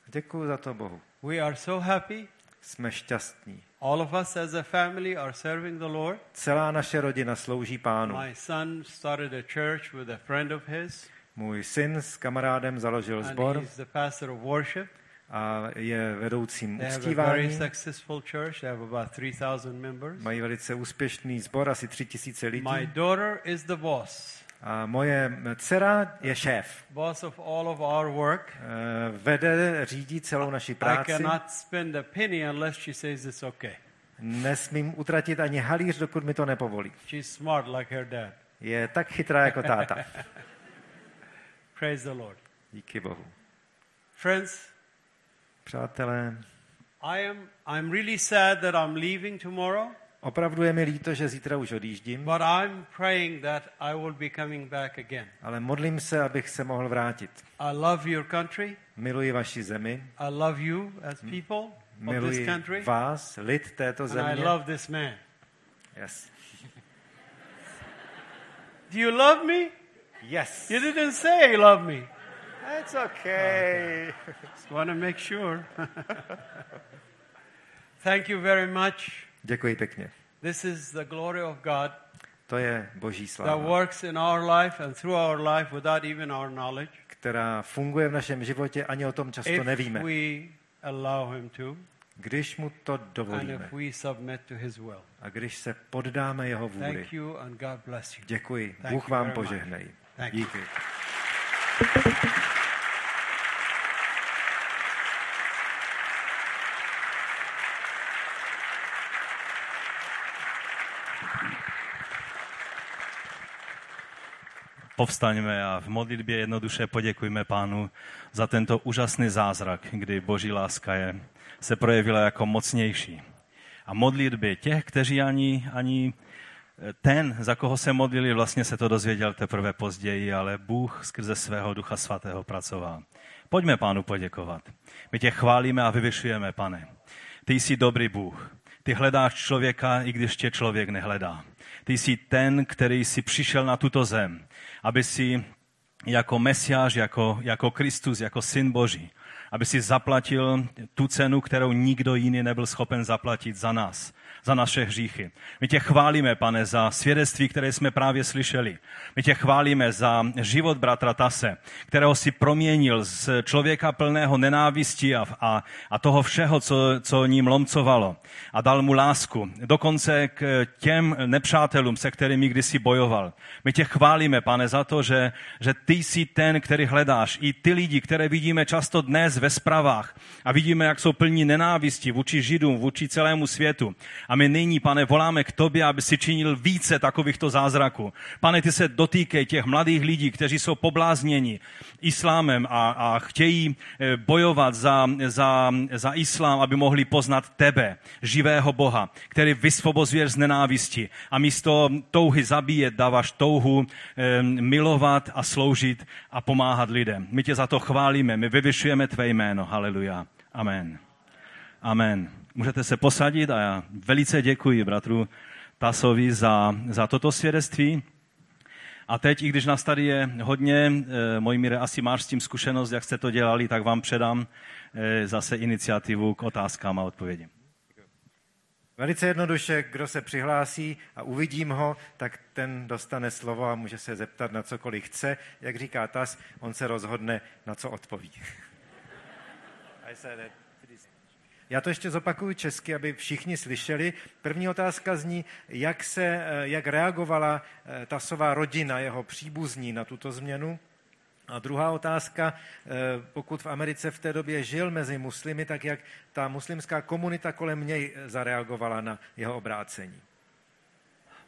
Děkuji za to Bohu. We are so happy. Jsme šťastní. All of us as a family are serving the Lord. Celá naše rodina slouží pánu. My son started a church with a friend of his, Můj syn s kamarádem založil and sbor he's the pastor of worship. A je vedoucím uctívání. successful church. They have about 3,000 members. Mají velice úspěšný sbor, asi tři tisíce lidí. My daughter is the boss, A moje dcera je šéf. boss of all of our work. Eh, Vede, řídí celou naši I práci. cannot spend a penny unless she says it's okay. Nesmím utratit ani halíř, dokud mi to nepovolí. She's smart like her dad. Je tak chytrá jako táta. Praise the Lord. Díky Bohu. Friends, Přátelé, I am I'm really sad that I'm leaving tomorrow, opravdu je mi líto, že zítra už odjíždím, but I'm praying that I will be coming back again. ale modlím se, abych se mohl vrátit. I love your country. Miluji vaši zemi, I love you as people of this miluji country. vás, lid této And I země. love this man. Yes. Do you love me? Yes. You didn't say you love me. It's okay. Just want to make sure. Thank you very much. Děkuji pěkně. This is the glory of God To je boží that sláva, works in our life and through our life without even our knowledge. která funguje v našem životě, ani o tom často If nevíme. we allow Him to, Když mu to and dovolíme if we submit to His will. a když se poddáme jeho vůli. Thank you and God bless you. Děkuji. Bůh vám požehnej. Thank you. Díky. Povstaňme a v modlitbě jednoduše poděkujme pánu za tento úžasný zázrak, kdy boží láska je, se projevila jako mocnější. A modlitby těch, kteří ani, ani ten, za koho se modlili, vlastně se to dozvěděl teprve později, ale Bůh skrze svého ducha svatého pracoval. Pojďme pánu poděkovat. My tě chválíme a vyvyšujeme, pane. Ty jsi dobrý Bůh. Ty hledáš člověka, i když tě člověk nehledá. Ty jsi ten, který si přišel na tuto zem, aby si jako mesiáš, jako, jako Kristus, jako syn Boží, aby si zaplatil tu cenu, kterou nikdo jiný nebyl schopen zaplatit za nás, za naše hříchy. My tě chválíme, pane, za svědectví, které jsme právě slyšeli. My tě chválíme za život bratra Tase, kterého si proměnil z člověka plného nenávisti a, a, a toho všeho, co, co ním lomcovalo. A dal mu lásku. Dokonce k těm nepřátelům, se kterými kdysi bojoval. My tě chválíme, pane, za to, že, že ty jsi ten, který hledáš. I ty lidi, které vidíme často dnes ve zprávách a vidíme, jak jsou plní nenávisti vůči Židům, vůči celému světu. A my nyní, pane, voláme k tobě, aby si činil více takovýchto zázraků. Pane, ty se dotýkej těch mladých lidí, kteří jsou poblázněni islámem a, a chtějí eh, bojovat za, za, za islám, aby mohli poznat tebe, živého Boha, který vysvobozuješ z nenávisti a místo touhy zabíjet dáváš touhu eh, milovat a sloužit a pomáhat lidem. My tě za to chválíme, my vyvyšujeme tvé jméno. Haleluja. Amen. Amen. Můžete se posadit a já velice děkuji bratru Tasovi za, za toto svědectví. A teď, i když nás tady je hodně, eh, Mojmíre, asi máš s tím zkušenost, jak jste to dělali, tak vám předám eh, zase iniciativu k otázkám a odpovědím. Velice jednoduše, kdo se přihlásí a uvidím ho, tak ten dostane slovo a může se zeptat na cokoliv chce. Jak říká Tas, on se rozhodne, na co odpoví. Já to ještě zopakuju česky, aby všichni slyšeli. První otázka zní, jak, se, eh, jak reagovala eh, Tasová rodina, jeho příbuzní na tuto změnu. A druhá otázka, eh, pokud v Americe v té době žil mezi muslimy, tak jak ta muslimská komunita kolem něj zareagovala na jeho obrácení.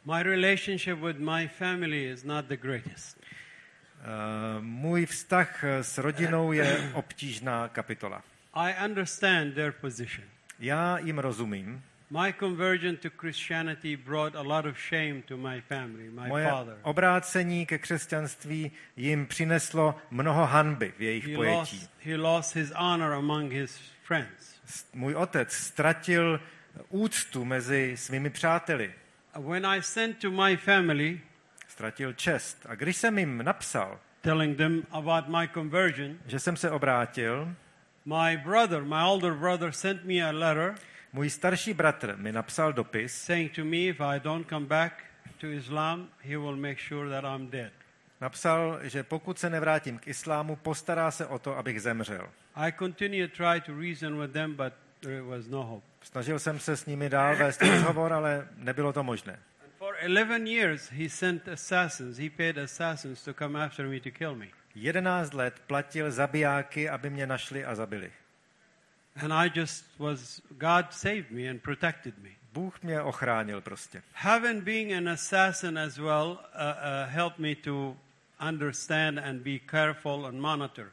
My relationship with my family is not the greatest. Eh, Můj vztah s rodinou je obtížná kapitola. I understand their position. Já jim rozumím. My conversion to Christianity brought a lot of shame to my family, my Moje father. obrácení ke křesťanství jim přineslo mnoho hanby v jejich He pojetí. lost, he lost his honor among his friends. Můj otec ztratil úctu mezi svými přáteli, When I sent to my family ztratil čest. A když jsem jim napsal, telling them about my conversion, že jsem se obrátil, my brother, my older brother, sent me a letter můj starší bratr mi napsal dopis, saying to me, if I don't come back to Islam, he will make sure that I'm dead. napsal, že pokud se nevrátím k islámu, postará se o to, abych zemřel. I continued to try to reason with them, but there was no hope. Snažil jsem se s nimi dál vést rozhovor, ale nebylo to možné. And for 11 years, he sent assassins, he paid assassins to come after me to kill me. 11 let platil zabijáky, aby mě našli a zabili. And I just was, God saved me and protected me. Bůh mě ochránil prostě. Having being an assassin as well uh, uh, helped me to understand and be careful and monitor.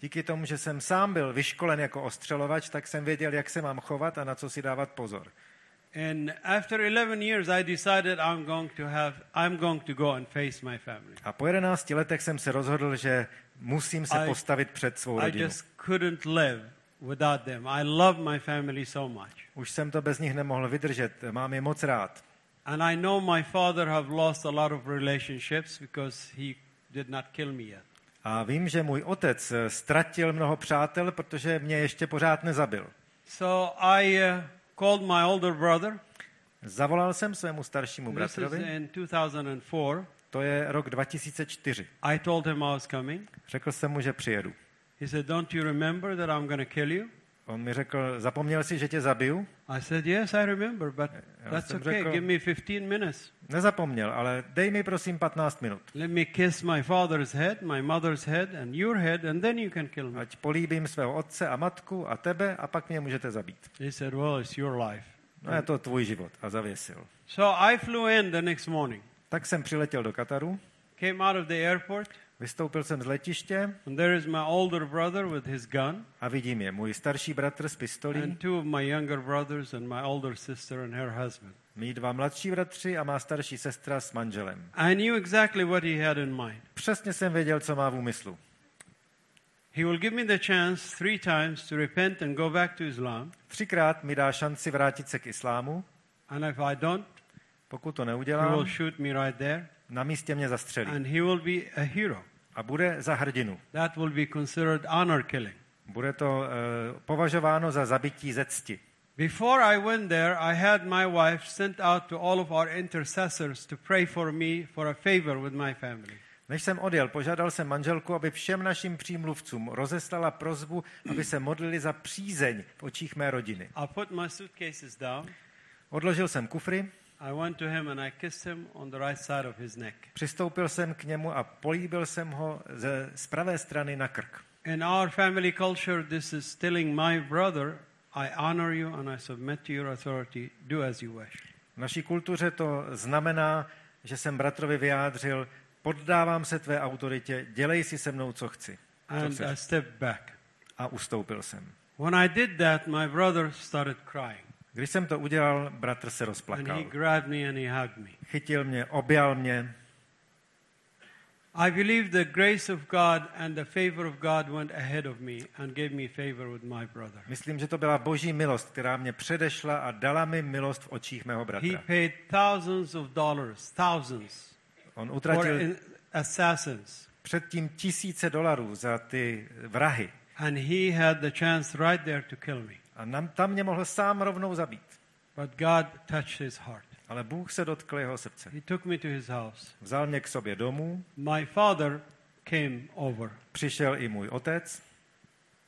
Díky tomu, že jsem sám byl vyškolen jako ostřelovač, tak jsem věděl, jak se mám chovat a na co si dávat pozor. And after 11 years, I decided I'm going to have, I'm going to go and face my family. A po 11 letech jsem se rozhodl, že musím se I- postavit před svou I rodinu. just couldn't live without them. I love my family so much. Už jsem to bez nich nemohl vydržet, mám je moc rád. And I know my father have lost a lot of relationships because he did not kill me yet. A vím, že můj otec eh, ztratil mnoho přátel, protože mě ještě pořád nezabil. So I uh, called my older brother. Zavolal jsem svému staršímu This is bratrovi, in 2004. to je rok 2004. I told him I was coming. Řekl jsem mu, že přijedu. He said, Don't you remember that I'm going to kill you? On mi řekl, zapomněl si, že tě zabiju? I said, Yes, I remember, but Já that's okay. řekl- Give me 15 minutes. Nezapomněl, ale dej mi prosím 15 minut. Let me kiss my father's head, my mother's head, and your head, and then you can kill me. Ať políbím svého otce a matku a tebe a pak mě můžete zabít. He said, Well, it's your life. No je to tvůj život a zavěsil. So I flew in the next morning, Tak jsem přiletěl do Kataru, came out of the airport, vystoupil jsem z letiště and there is my older brother with his gun, a vidím je. Můj starší bratr s pistolí, and two of my younger brothers, and my older sister and her husband. mý dva mladší bratři a má starší sestra s manželem. I knew exactly what he had in mind. Přesně jsem věděl, co má v úmyslu. He will give me the chance three times to repent and go back to Islam, Třikrát mi dá šanci vrátit se k islámu. and if I don't, Pokud to he will neudělám, shoot me right there, na místě mě zastřelí. and he will be a hero. A bude za hrdinu. That will be considered honor killing. Bude to uh, považováno za zabití ze cti. Before I went there, I had my wife sent out to all of our intercessors to pray for me for a favor with my family. Než jsem odjel, požádal jsem manželku, aby všem našim přímluvcům rozeslala prozbu, aby se modlili za přízeň v očích mé rodiny. I put my suitcases down. Odložil jsem kufry, I went to him and I kissed him on the right side of his neck. přistoupil jsem k němu a políbil jsem ho ze, z pravé strany na krk. In our family culture, this is telling my brother, I honor you and I submit to your authority. Do as you wish. V naší kultuře to znamená, že jsem bratrovi vyjádřil, poddávám se tvé autoritě, dělej si se mnou, co chci. Co And chceš. I stepped back. A ustoupil jsem. When I did that, my brother started crying. Když jsem to udělal, bratr se rozplakal. he grabbed me and he hugged me. Chytil mě, objal mě. I believe the grace of God and the favor of God went ahead of me and gave me favor with my brother. Myslím, že to byla boží milost, která mě předešla a dala mi milost v očích mého He bratra. paid thousands of dollars, thousands, On utratil in- assassins. předtím tisíce dolarů za ty vrahy. And he had the chance right there to kill me. A tam mě mohl sám rovnou zabít. But God touched his heart. Ale Bůh se dotkl jeho srdce. He took me to his house. Vzal mě k sobě domů, My father came over přišel i můj otec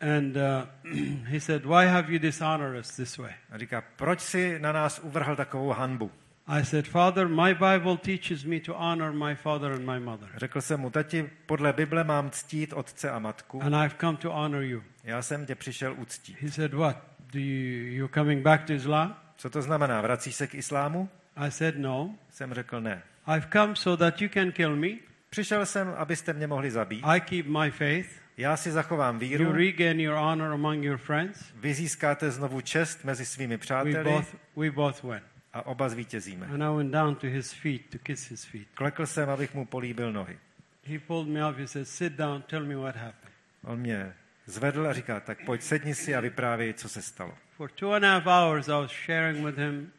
and uh, he said, Why have you dishonored us this way? a říká, proč si na nás uvrhl takovou hanbu? I said, Father, my Bible teaches me to honor my father and my mother. Řekl jsem mu, tati, podle Bible mám ctít otce a matku. And I've come to honor you. Já jsem tě přišel uctít. He said, What? Do you you coming back to Islam? Co to znamená? Vracíš se k islámu? I said, No. Jsem řekl ne. I've come so that you can kill me. Přišel jsem, abyste mě mohli zabít. I keep my faith. Já si zachovám You víru. regain your honor among your friends. Vy získáte znovu čest mezi svými We přáteli both we both win. a oba zvítězíme. And I went down to his feet to kiss his feet. Klekl jsem, abych mu políbil nohy. He pulled me up. He said, Sit down, tell me what happened. On mě zvedl a říká, tak pojď sedni si a vyprávěj, co se stalo. For two and a half hours, I was sharing with him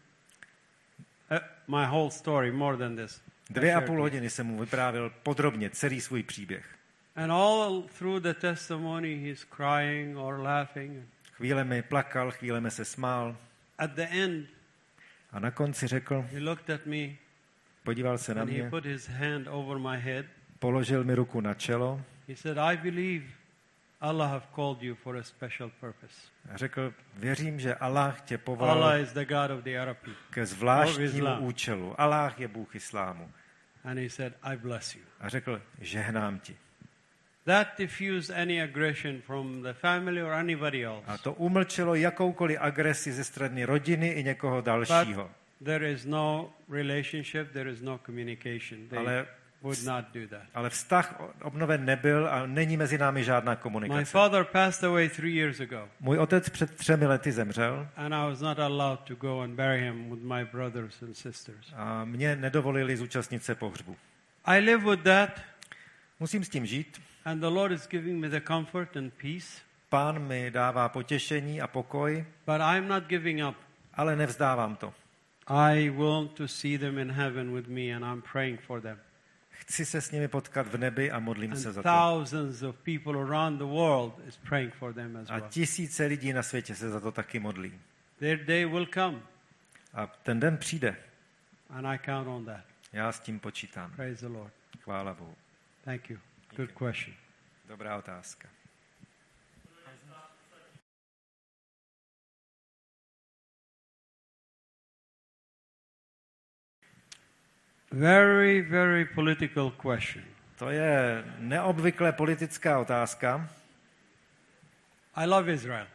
uh, my whole story, more than this. Dvě a půl hodiny jsem mu vyprávěl podrobně celý svůj příběh. And all through the testimony, he's crying or laughing. Chvílemi plakal, chvílemi se smál At the end, a na konci řekl, he looked at me podíval se na and he mě, put his hand over my head. položil mi ruku na čelo He said, I believe Allah have called you for a special purpose. řekl, věřím, že Allah tě Allah povolal is the God of the Arab people. ke zvláštnímu účelu. Allah je Bůh islámu. And he said, I bless you. A řekl, žehnám ti. That diffused any aggression from the family or anybody else. A to umlčelo jakoukoliv agresi ze strany rodiny i někoho dalšího. There is no relationship, there is no communication. They Ale, would not do that. ale vztah obnoven nebyl a není mezi námi žádná My komunikace. father passed away three years ago, Můj otec před třemi lety zemřel and I was not allowed to go and bury him with my brothers and sisters. a mě nedovolili zúčastnit se pohřbu. I live with that, Musím s tím žít. and the Lord is giving me the comfort and peace, Pán mi dává potěšení a pokoj, but I'm not giving up. ale nevzdávám to. I want to see them in heaven with me, and I'm praying for them. Chci se s nimi potkat v nebi a modlím se za to. A tisíce lidí na světě se za to taky modlí. Their day will come, A ten den přijde. and I count on that. Já s tím počítám. Praise the Lord. Chvála Bohu. Thank you. Good question. Dobrá otázka. Very, very political question. To je neobvykle politická otázka. I love Israel,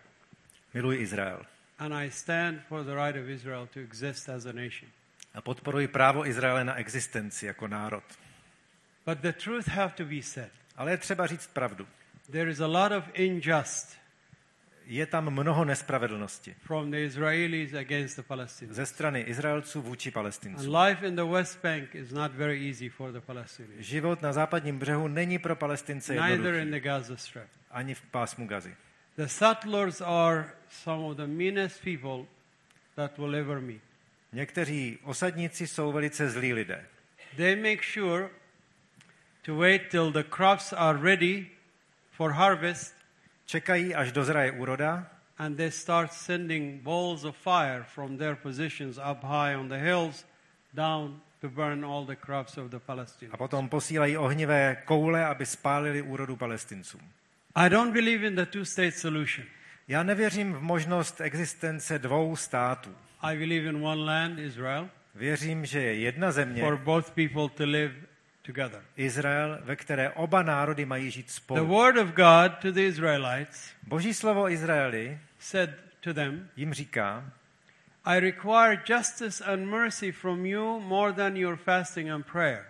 Miluji Izrael. and I stand for the right of Israel to exist as a nation. A podporuji právo Izraele na existenci jako národ. But the truth have to be said. Ale je třeba říct pravdu. There is a lot of unjust Je tam mnoho nespravedlnosti from the Israelis against the Palestinians. ze strany Izraelců vůči And Palestincům. life in the West Bank is not very easy for the Palestinians, Život na západním břehu není pro Palestince neither in jednoduchý, the Gaza Strip. ani v pásmu Gazy. The settlers are some of the meanest people that will ever meet. Někteří osadníci jsou velice zlí lidé. They make sure to wait till the crops are ready for harvest Čekají, až dozraje úroda and they start sending balls of fire from their positions up high on the hills down to burn all the crops of the a Palestinians. potom posílají ohnivé koule, aby spálili úrodu Palestincům. I don't believe in the two state solution. Já nevěřím v možnost existence dvou států. I believe in one land, Israel, Věřím, že je jedna země, for both people to live together. Izrael, ve které oba národy mají žít The spolu. word of God to the Israelites Boží slovo Izraeli said to them, jim říká, I require justice and mercy from you more than your fasting and prayer.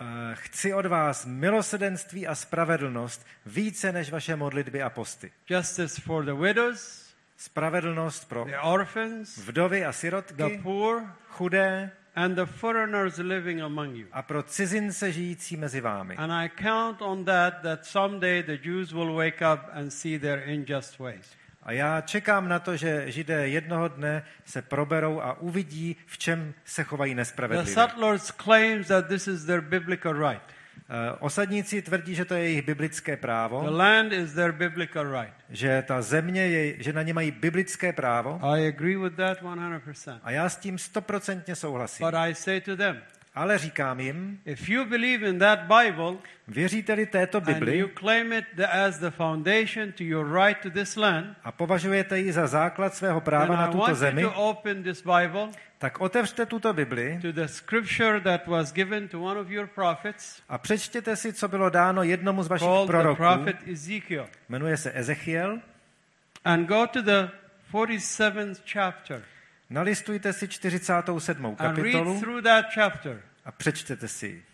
"Eh, chci od vás milosedenství a spravedlnost více než vaše modlitby a posty. Justice for the widows, Spravedlnost pro the orphans, vdovy a the sirotky, poor, chudé and the foreigners living among you. a pro cizince žijící mezi vámi. And I count on that, that someday the Jews will wake up and see their unjust ways. A já čekám na to, že Židé jednoho dne se proberou a uvidí, v čem se chovají The nespravedlivě. settlers claims that this is their biblical right. Eh, Osadníci tvrdí, že to je jejich biblické The právo, land is their biblical right. že ta země je, že na ně mají biblické právo I agree with that 100%. a já s tím stoprocentně souhlasím. But I say to them, Ale říkám jim, if you believe in that Bible věříte-li této and Bibli you claim it as the foundation to your right to this land, a považujete ji za základ svého práva na tuto zemi, to open this Bible tak otevřte tuto Bibli to the scripture that was given to one of your prophets a přečtěte si, co bylo dáno jednomu z vašich proroků. prophet Ezekiel. Jmenuje se Ezechiel. And go to the 47th chapter Nalistujte si 47. and read kapitolu a přečtěte si ji.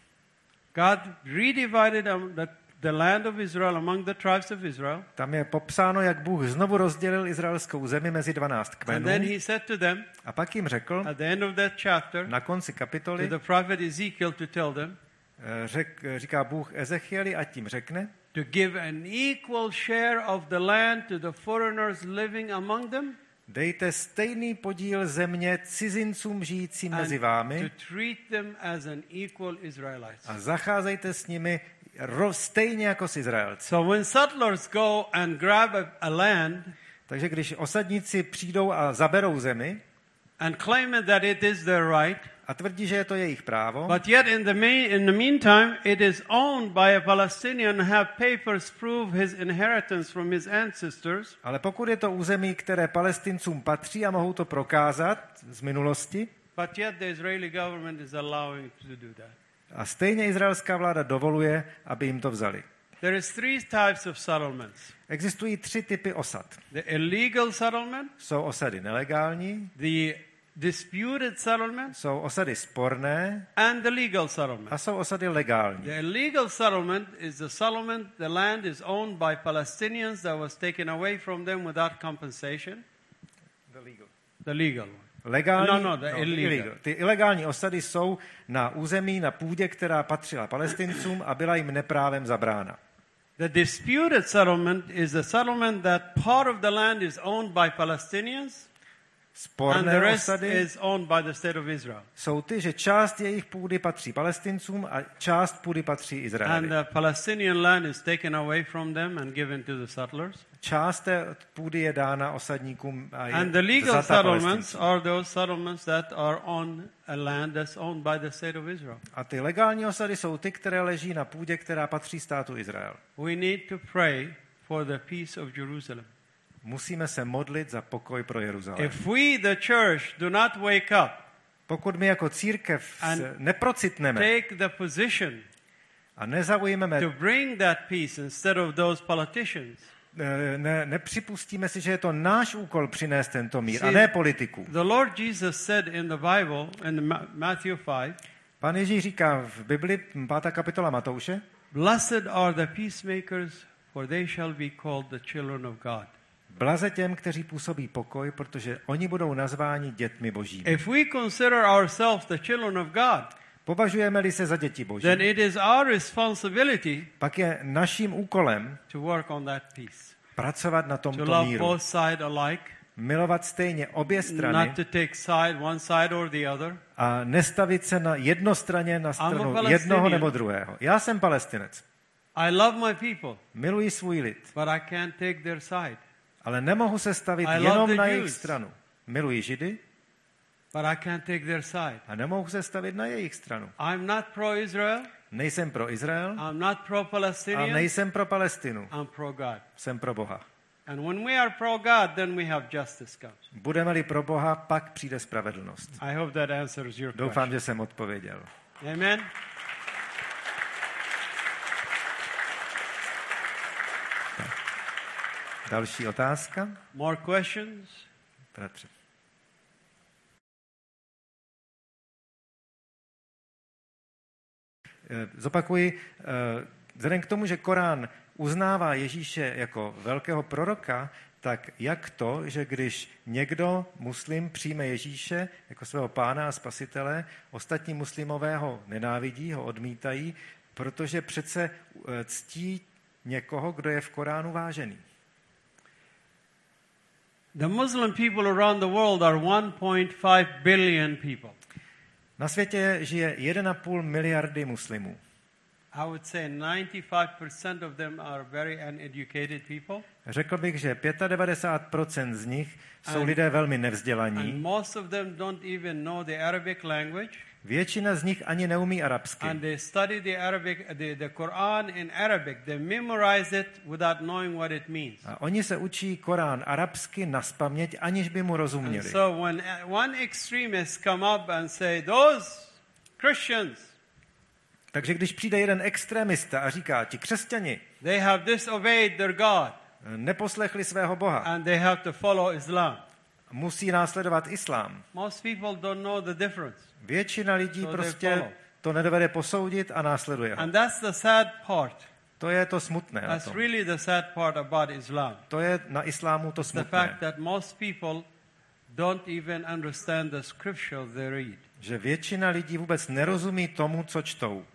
God redivided the, the land of Israel among the tribes of Israel. Tam je popsáno, jak Bůh znovu rozdělil izraelskou zemi mezi 12 And kmenů then he said to them a pak jim řekl at the end of that chapter na konci to kapitoly, the prophet Ezekiel to tell them eh, řek, říká Bůh Ezechieli a tím řekne, to give an equal share of the land to the foreigners living among them dejte stejný podíl země cizincům žijícím mezi vámi a zacházejte s nimi stejně jako s Izraelci. So when settlers go and grab a, a land Takže když osadníci přijdou a zaberou zemi and claim that it is their right, a tvrdí, že je to jejich právo, but yet in the, me- in the meantime it is owned by a Palestinian have papers prove his inheritance from his ancestors, ale pokud je to území, které palestincům patří a mohou to prokázat z minulosti, but yet the Israeli government is allowing to do that. a stejně izraelská vláda dovoluje, aby jim to vzali. There is three types of settlements. Existují tři typy osad. The illegal settlement, Jsou osady nelegální, the disputed settlement, jsou osady sporné and the legal settlement. a jsou osady legální. The illegal settlement is the settlement, the land is owned by Palestinians that was taken away from them without compensation. The legal one. Legální, No, no, the illegal. Ty ilegální osady jsou na území, na půdě, která patřila palestincům a byla jim neprávem zabrána. The disputed settlement is the settlement that part of the land is owned by Palestinians and the Sporné rest osady is owned by the state of Israel. jsou ty, že část jejich půdy patří palestincům a část půdy patří And Izraeli. the Palestinian land is taken away from them and given to the settlers. Část té půdy je dána osadníkům a je And the legal settlements are those settlements that are on a land that's owned by the state of Israel. A ty legální osady jsou ty, které leží na půdě, která patří státu Izrael. We need to pray for the peace of Jerusalem. Musíme se modlit za pokoj pro Jeruzalém. If we, the church, do not wake up, Pokud my jako církev neprocitneme take the position a nezaujmeme, to bring that peace instead of those politicians, ne, ne, nepřipustíme si, že je to náš úkol přinést tento mír a See, ne politiků. the Lord Jesus said in the Bible, in Ma- Matthew 5, Pan Ježíš říká v Bibli, 5. kapitola Matouše, Blessed are the peacemakers, for they shall be called the children of God. Blaze těm, kteří působí pokoj, protože oni budou nazváni dětmi božími. If we consider ourselves the children of God, Považujeme-li se za děti boží, then it is our responsibility pak je naším úkolem to work on that peace, pracovat na to tomto love míru. both sides alike, Milovat stejně obě strany not to take side, one side or the other. a nestavit se na jednostraně na stranu jednoho nebo druhého. Já jsem palestinec. I love my people, Miluji svůj lid, but I can't take their side. Ale nemohu se stavit I jenom na jejich stranu. Miluji židy But I can't take their side. a nemohu se stavit na jejich stranu. I'm not pro Israel. Nejsem pro Izrael I'm not pro a Palestinian. nejsem pro Palestinu. I'm pro God. Jsem pro Boha. And when we are pro God, then we have justice comes. Budeme-li pro Boha, pak přijde spravedlnost. I hope that answers your Doufám, question. že jsem odpověděl. Amen. Další otázka? More questions? Bratře. Eh, Zopakuji, eh, vzhledem k tomu, že Korán uznává Ježíše jako velkého proroka, tak jak to, že když někdo, muslim, přijme Ježíše jako svého pána a spasitele, ostatní muslimové ho nenávidí, ho odmítají, protože přece eh, ctí někoho, kdo je v Koránu vážený. The Muslim people around the world are 1.5 billion people. Na světě žije 1,5 miliardy muslimů. I would say 95% of them are very uneducated people, Řekl bych, že 95% z nich jsou And- lidé velmi and nevzdělaní most of them don't even know the Arabic language. Většina z nich ani neumí arabsky. And they study the Arabic, the, the Quran in Arabic. They memorize it without knowing what it means. A oni se učí Korán arabsky na spaměť, aniž by mu And rozuměli. so when one extremist come up and say, those Christians, Takže když přijde jeden extremista a říká, ti křesťani they have disobeyed their God neposlechli svého Boha, and they have to follow Islam. Musí následovat islám. The. Většina lidí prostě to nedovede posoudit a následuje ho. And that's the sad part. To je to smutné That's really the sad part about Islam. To je na islámu to The smutné, fact that most people don't even understand the scripture they read. že většina lidí vůbec nerozumí tomu, co čtou.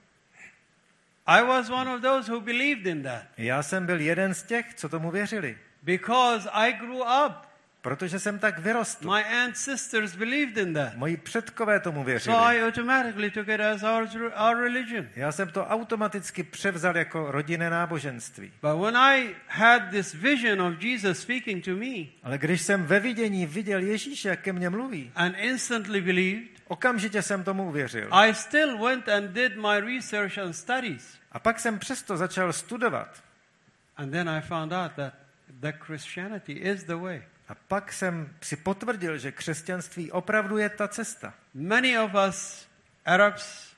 I was one of those who believed in that Já jsem byl jeden z těch, co tomu věřili, because I grew up. Protože jsem tak vyrostl. My ancestors believed in that. Moji předkové tomu So věřili. I automatically took it as our, our religion. Já jsem to automaticky převzal jako rodinné náboženství. But when I had this vision of Jesus speaking to me Ale když jsem ve vidění viděl Ježíše, jak ke mně mluví, and instantly believed, okamžitě jsem tomu uvěřil. I still went and did my research and studies. A pak jsem přesto začal studovat. And then I found out that that Christianity is the way. A pak jsem si potvrdil, že křesťanství opravdu je ta cesta. Many of us Arabs,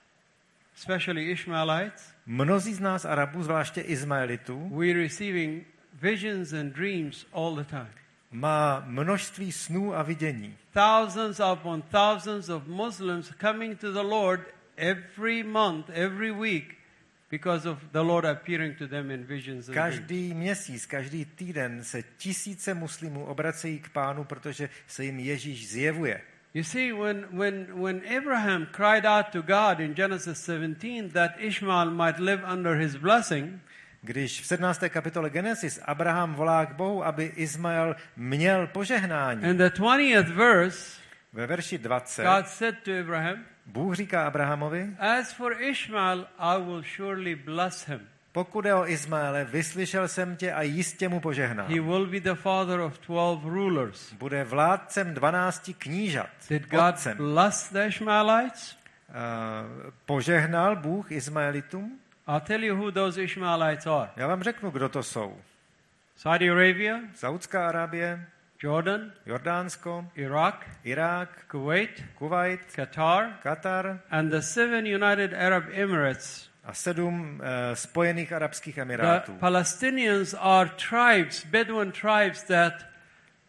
especially Ishmaelites, Mnozí z nás Arabů, zvláště Izmaelitů, we're receiving visions and dreams all the time. má množství snů a vidění. Thousands upon thousands of Muslims coming to the Lord every month, every week, because of the Lord appearing to them in visions and. Každý měsíc, každý týden se tisíce muslimů obracejí k pánu, protože se jim Ježíš zjevuje. You see, when, when, when Abraham cried out to God in Genesis 17 that Ishmael might live under his blessing, Když v 17. kapitole Genesis Abraham volá k Bohu, aby Izmael měl požehnání, in the 20th verse, ve verši 20 God said to Abraham, Bůh říká Abrahamovi, As for Ishmael, I will surely bless him. pokud je o Izmaele, vyslyšel jsem tě a jistě mu požehnám. He will be the father of 12 rulers. Bude vládcem 12 knížat. Did God Otcem. bless the Ishmaelites? Uh, požehnal Bůh Izmaelitům? I'll tell you who those Ishmaelites are Já vám řeknu, kdo to jsou. Saudi Arabia, Saudská Arábie, Jordan, Jordánsko, Iraq, Irák, Kuwait, Kuwait, Qatar, Katar and the seven United Arab Emirates. a sedm uh, spojených arabských The. Palestinians are tribes, Bedouin tribes that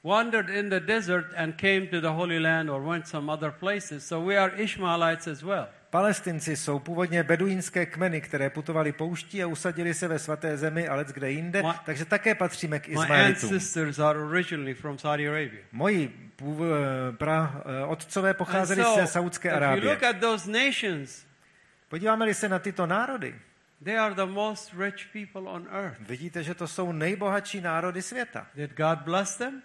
wandered in the desert and came to the Holy Land or went some other places. So we are Ishmaelites as well. Palestinci jsou původně beduínské kmeny, které putovali pouští a usadili se ve svaté zemi a kde jinde, Ma- takže také patříme k My Izmaelitům. Moji pův, eh, pra, eh, otcové pocházeli so, ze Saudské Arábie. nations, Podíváme-li se na tyto národy, they are the most rich people on earth. vidíte, že to jsou nejbohatší národy světa. Did God bless them?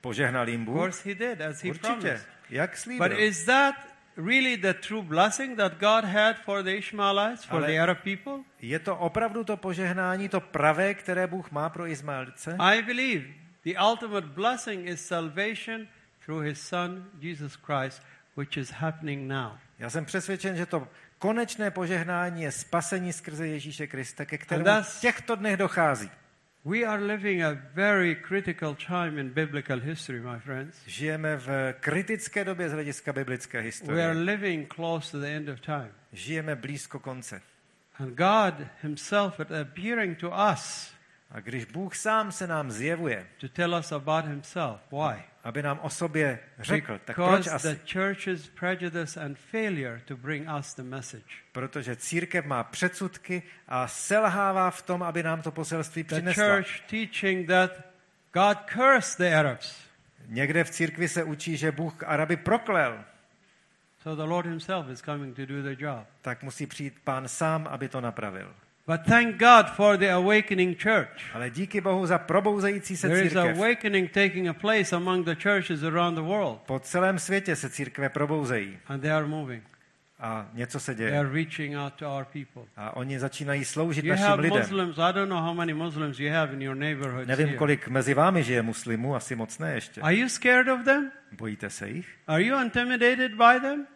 Požehnal jim Of Bůh? course He did, as He Určitě. promised. Jak But slíbil. is that really the true blessing that God had for the Ishmaelites, for the Arab people? Je to opravdu to požehnání, to pravé, které Bůh má pro Izmaelce? I believe the ultimate blessing is salvation through His Son, Jesus Christ, which is happening now. Já jsem přesvědčen, že to konečné požehnání je spasení skrze Ježíše Krista, ke kterému v těchto dnech dochází. We are living a very critical time in biblical history, my friends. Žijeme v kritické době z hlediska biblické We are historie. living close to the end of time. Žijeme blízko konce. And God Himself is appearing to us A když Bůh sám se nám zjevuje, to tell us about Himself. Why? aby nám o sobě řekl, tak proč Because asi? the church's prejudice and failure to bring us the message. Protože církev má předsudky a selhává v tom, aby nám to poselství The přinesla. church teaching that God cursed the Arabs. Někde v církvi se učí, že Bůh Araby proklel, So the Lord Himself is coming to do the job. tak musí přijít pán sám, aby to napravil. But thank God for the awakening church. Ale díky Bohu za probouzející se There is církev. awakening taking a place among the churches around the world. Po celém světě se církve probouzejí And they are moving. a něco se They děje. are reaching out to our people. A oni začínají sloužit You našim have lidem. Muslims, I don't know how many Muslims you have in your neighborhood. Nevím, kolik mezi vámi žije muslimů, asi moc ne ještě. Are you scared of them? Bojíte se jich? Are you intimidated by them?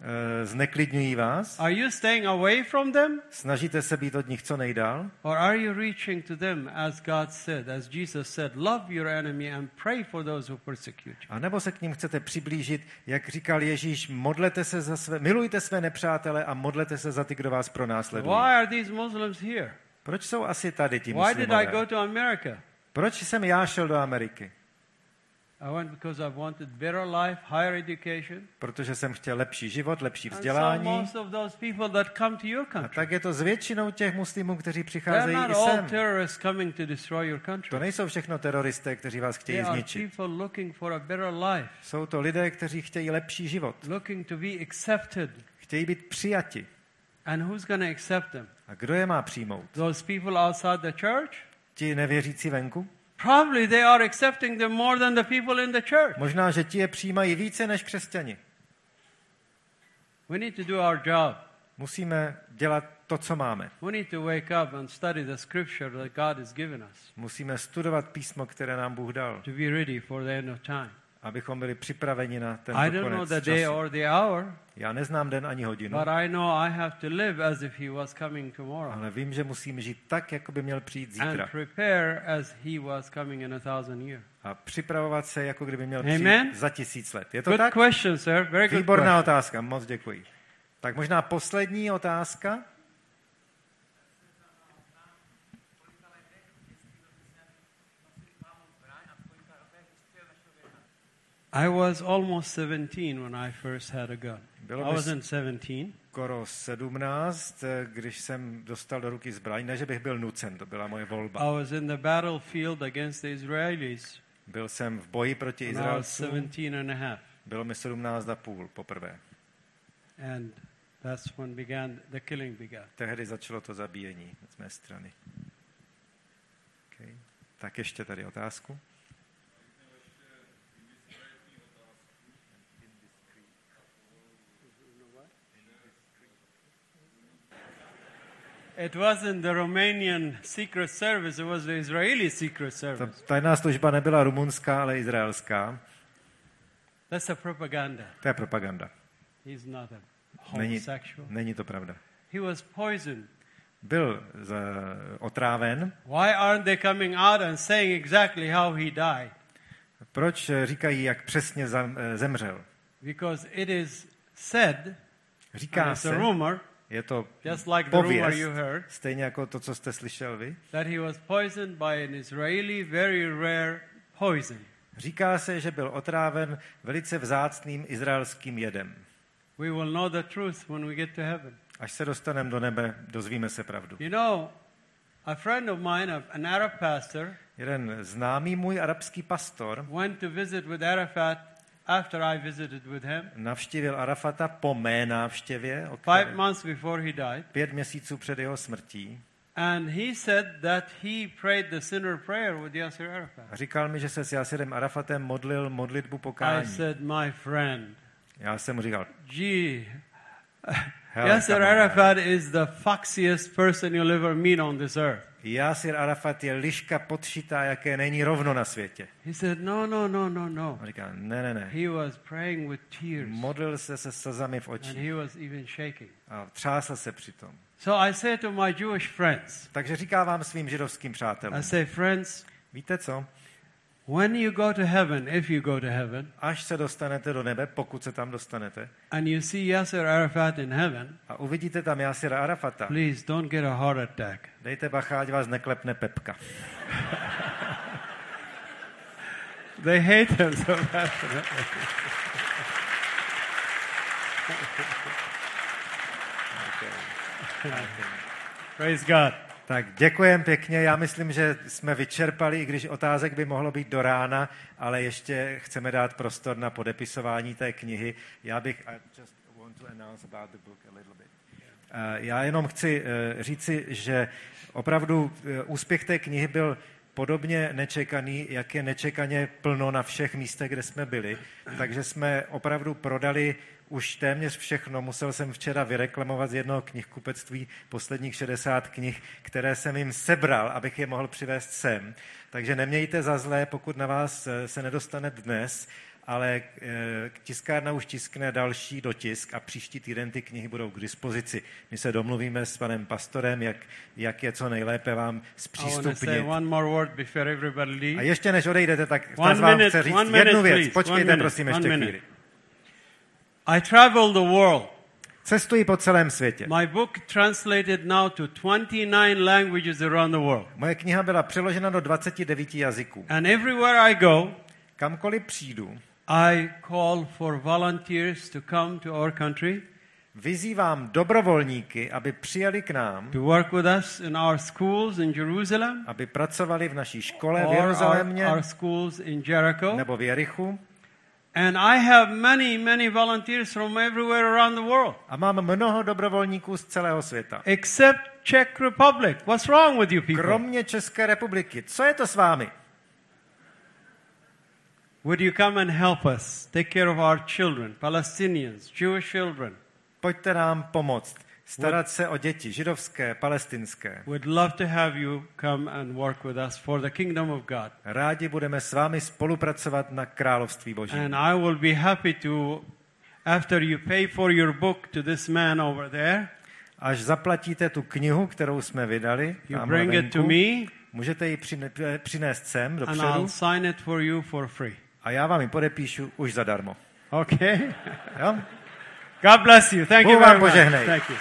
E, zneklidňují vás? Are you staying away from them? Snažíte se být od nich co nejdál? Or are you reaching to them as God said, as Jesus said, love your enemy and pray for those who persecute you? A nebo se k ním chcete přiblížit, jak říkal Ježíš, modlete se za své, milujte své nepřátele a modlete se za ty, kdo vás pronásledují. Why are these Muslims here? Proč jsou asi tady ti Why did I muslimové? go to America? Proč jsem já šel do Ameriky? Protože jsem chtěl lepší život, lepší vzdělání. most of those people that come to your A country, tak je to s většinou těch muslimů, kteří přicházejí not i all sem. terrorists coming to destroy your To country. nejsou všechno teroristé, kteří vás chtějí zničit. people looking for a better life, Jsou to lidé, kteří chtějí lepší život. looking to be accepted. Chtějí být přijati. And who's going to accept them? A kdo je má přijmout? Those people outside the church? Ti nevěřící venku? Probably they are accepting them more than the people in the church. Možná, že ti je přijímají více než křesťani. We need to do our job. Musíme dělat to, co máme. We need to wake up and study the scripture that God has given us Musíme studovat písmo, které nám Bůh dal, to be ready for the end of time. Abychom byli připraveni na ten I don't know the day or the hour, Já neznám den ani hodinu, but I know I have to live as if He was coming tomorrow ale vím, že musím žít tak, jako by měl přijít zítra. and prepare as He was coming in a thousand years. A připravovat se, jako kdyby měl Amen. přijít za tisíc let. Je to Good tak? question, sir. Very good Výborná question. otázka, moc děkuji. Tak možná poslední otázka. I was almost 17 when I first had a gun. Bylo I wasn't 17. skoro 17, eh, když jsem dostal do ruky zbraň, ne, že bych byl nucen, to byla moje volba. I was in the battlefield against the Israelis Byl jsem v boji proti Izraelcům, 17 and a half. bylo mi 17 a půl poprvé. And that's when began the killing began. Tehdy začalo to zabíjení z mé strany. Okay. Tak ještě tady otázku. It wasn't the Romanian secret service, it was the Israeli secret Ta service. tajná služba nebyla rumunská, ale izraelská. That's a propaganda. To je propaganda. He's not a Není, homosexual. není to pravda. He was poisoned. Byl z, otráven. Why aren't they coming out and saying exactly how he died? Proč eh, říkají, jak přesně eh, zemřel? Because it is said, Říká se, rumor, je to just like the rumor pověst, you heard, stejně jako to, co jste slyšel vy. that he was poisoned by an Israeli very rare poison. Říká se, že byl otráven velice vzácným izraelským jedem. We will know the truth when we get to heaven. Až se dostaneme do nebe, dozvíme se pravdu. You know, a friend of mine, an Arab pastor, Jeden známý můj arabský pastor went to visit with Arafat after I visited with him, navštívil Arafata po mé návštěvě, five months before he died. pět měsíců před jeho smrtí. And he said that he prayed the sinner prayer with Yasser Arafat. A říkal mi, že se s Jasirem Arafatem modlil modlitbu I pokání. said, my friend, Já jsem mu říkal, gee, Yasser Arafat is the foxiest person you'll ever meet on this earth. Jasir Arafat je liška podšitá, jaké není rovno na světě. He said, no, no, no, no, no. On říká, ne, ne, ne. He was praying with tears Modlil se se slzami v and očích he was even shaking. a třásl se přitom. So I say to my Jewish friends, Takže říká vám svým židovským I přátelům, say, friends, víte co? When you go to heaven, if you go to heaven, Až se dostanete do nebe, pokud se tam dostanete, and you see Yasser Arafat in heaven, a uvidíte tam Jasira Arafata, please don't get a heart attack. dejte bacha, ať vás neklepne pepka. They hate him so bad. Praise God. Tak děkujem pěkně. Já myslím, že jsme vyčerpali, i když otázek by mohlo být do rána, ale ještě chceme dát prostor na podepisování té knihy. Já bych... Eh, Já jenom chci eh, říci, že opravdu eh, úspěch té knihy byl podobně nečekaný, jak je nečekaně plno na všech místech, kde jsme byli. Takže jsme opravdu prodali už téměř všechno. Musel jsem včera vyreklamovat z jednoho knihkupectví posledních 60 knih, které jsem jim sebral, abych je mohl přivést sem. Takže nemějte za zlé, pokud na vás eh, se nedostane dnes. ale eh, tiskárna už tiskne další dotisk a příští týden ty knihy budou k dispozici. My se domluvíme s panem pastorem, jak, jak je co nejlépe vám zpřístupnit. A ještě než odejdete, tak One vám minute, chce říct jednu věc. Počkejte, prosím, ještě chvíli. I travel the world. Cestuji po celém světě. My book translated now to 29 languages around the world. Moje kniha byla přeložena do 29 jazyků. And everywhere I go, Kamkoliv přijdu, I call for volunteers to come to our country vyzývám dobrovolníky, aby přijeli k nám, to work with us in our schools in Jerusalem aby pracovali v naší škole v or our, Jeruzalémě our schools in Jericho. nebo v Jerichu. And I have many, many volunteers from everywhere around the world, A mám mnoho dobrovolníků z celého světa. except Czech Republic. What's wrong with you people? Kromě České republiky. Co je to s vámi? Would you come and help us take care of our children, Palestinians, Jewish children? Pojďte nám pomoct. Starat se o děti, židovské, palestinské. We'd love to have you come and work with us for the kingdom of God. Rádi budeme s vámi spolupracovat na království Boží. And I will be happy to, after you pay for your book to this man over there, Až zaplatíte tu knihu, kterou jsme vydali, you bring it to venku, me, můžete ji přinést sem and dopředu I'll sign it for you for free. a já vám ji podepíšu už zadarmo. Okay? Jo? God bless you. Thank you vám very much. požehnej. Thank you.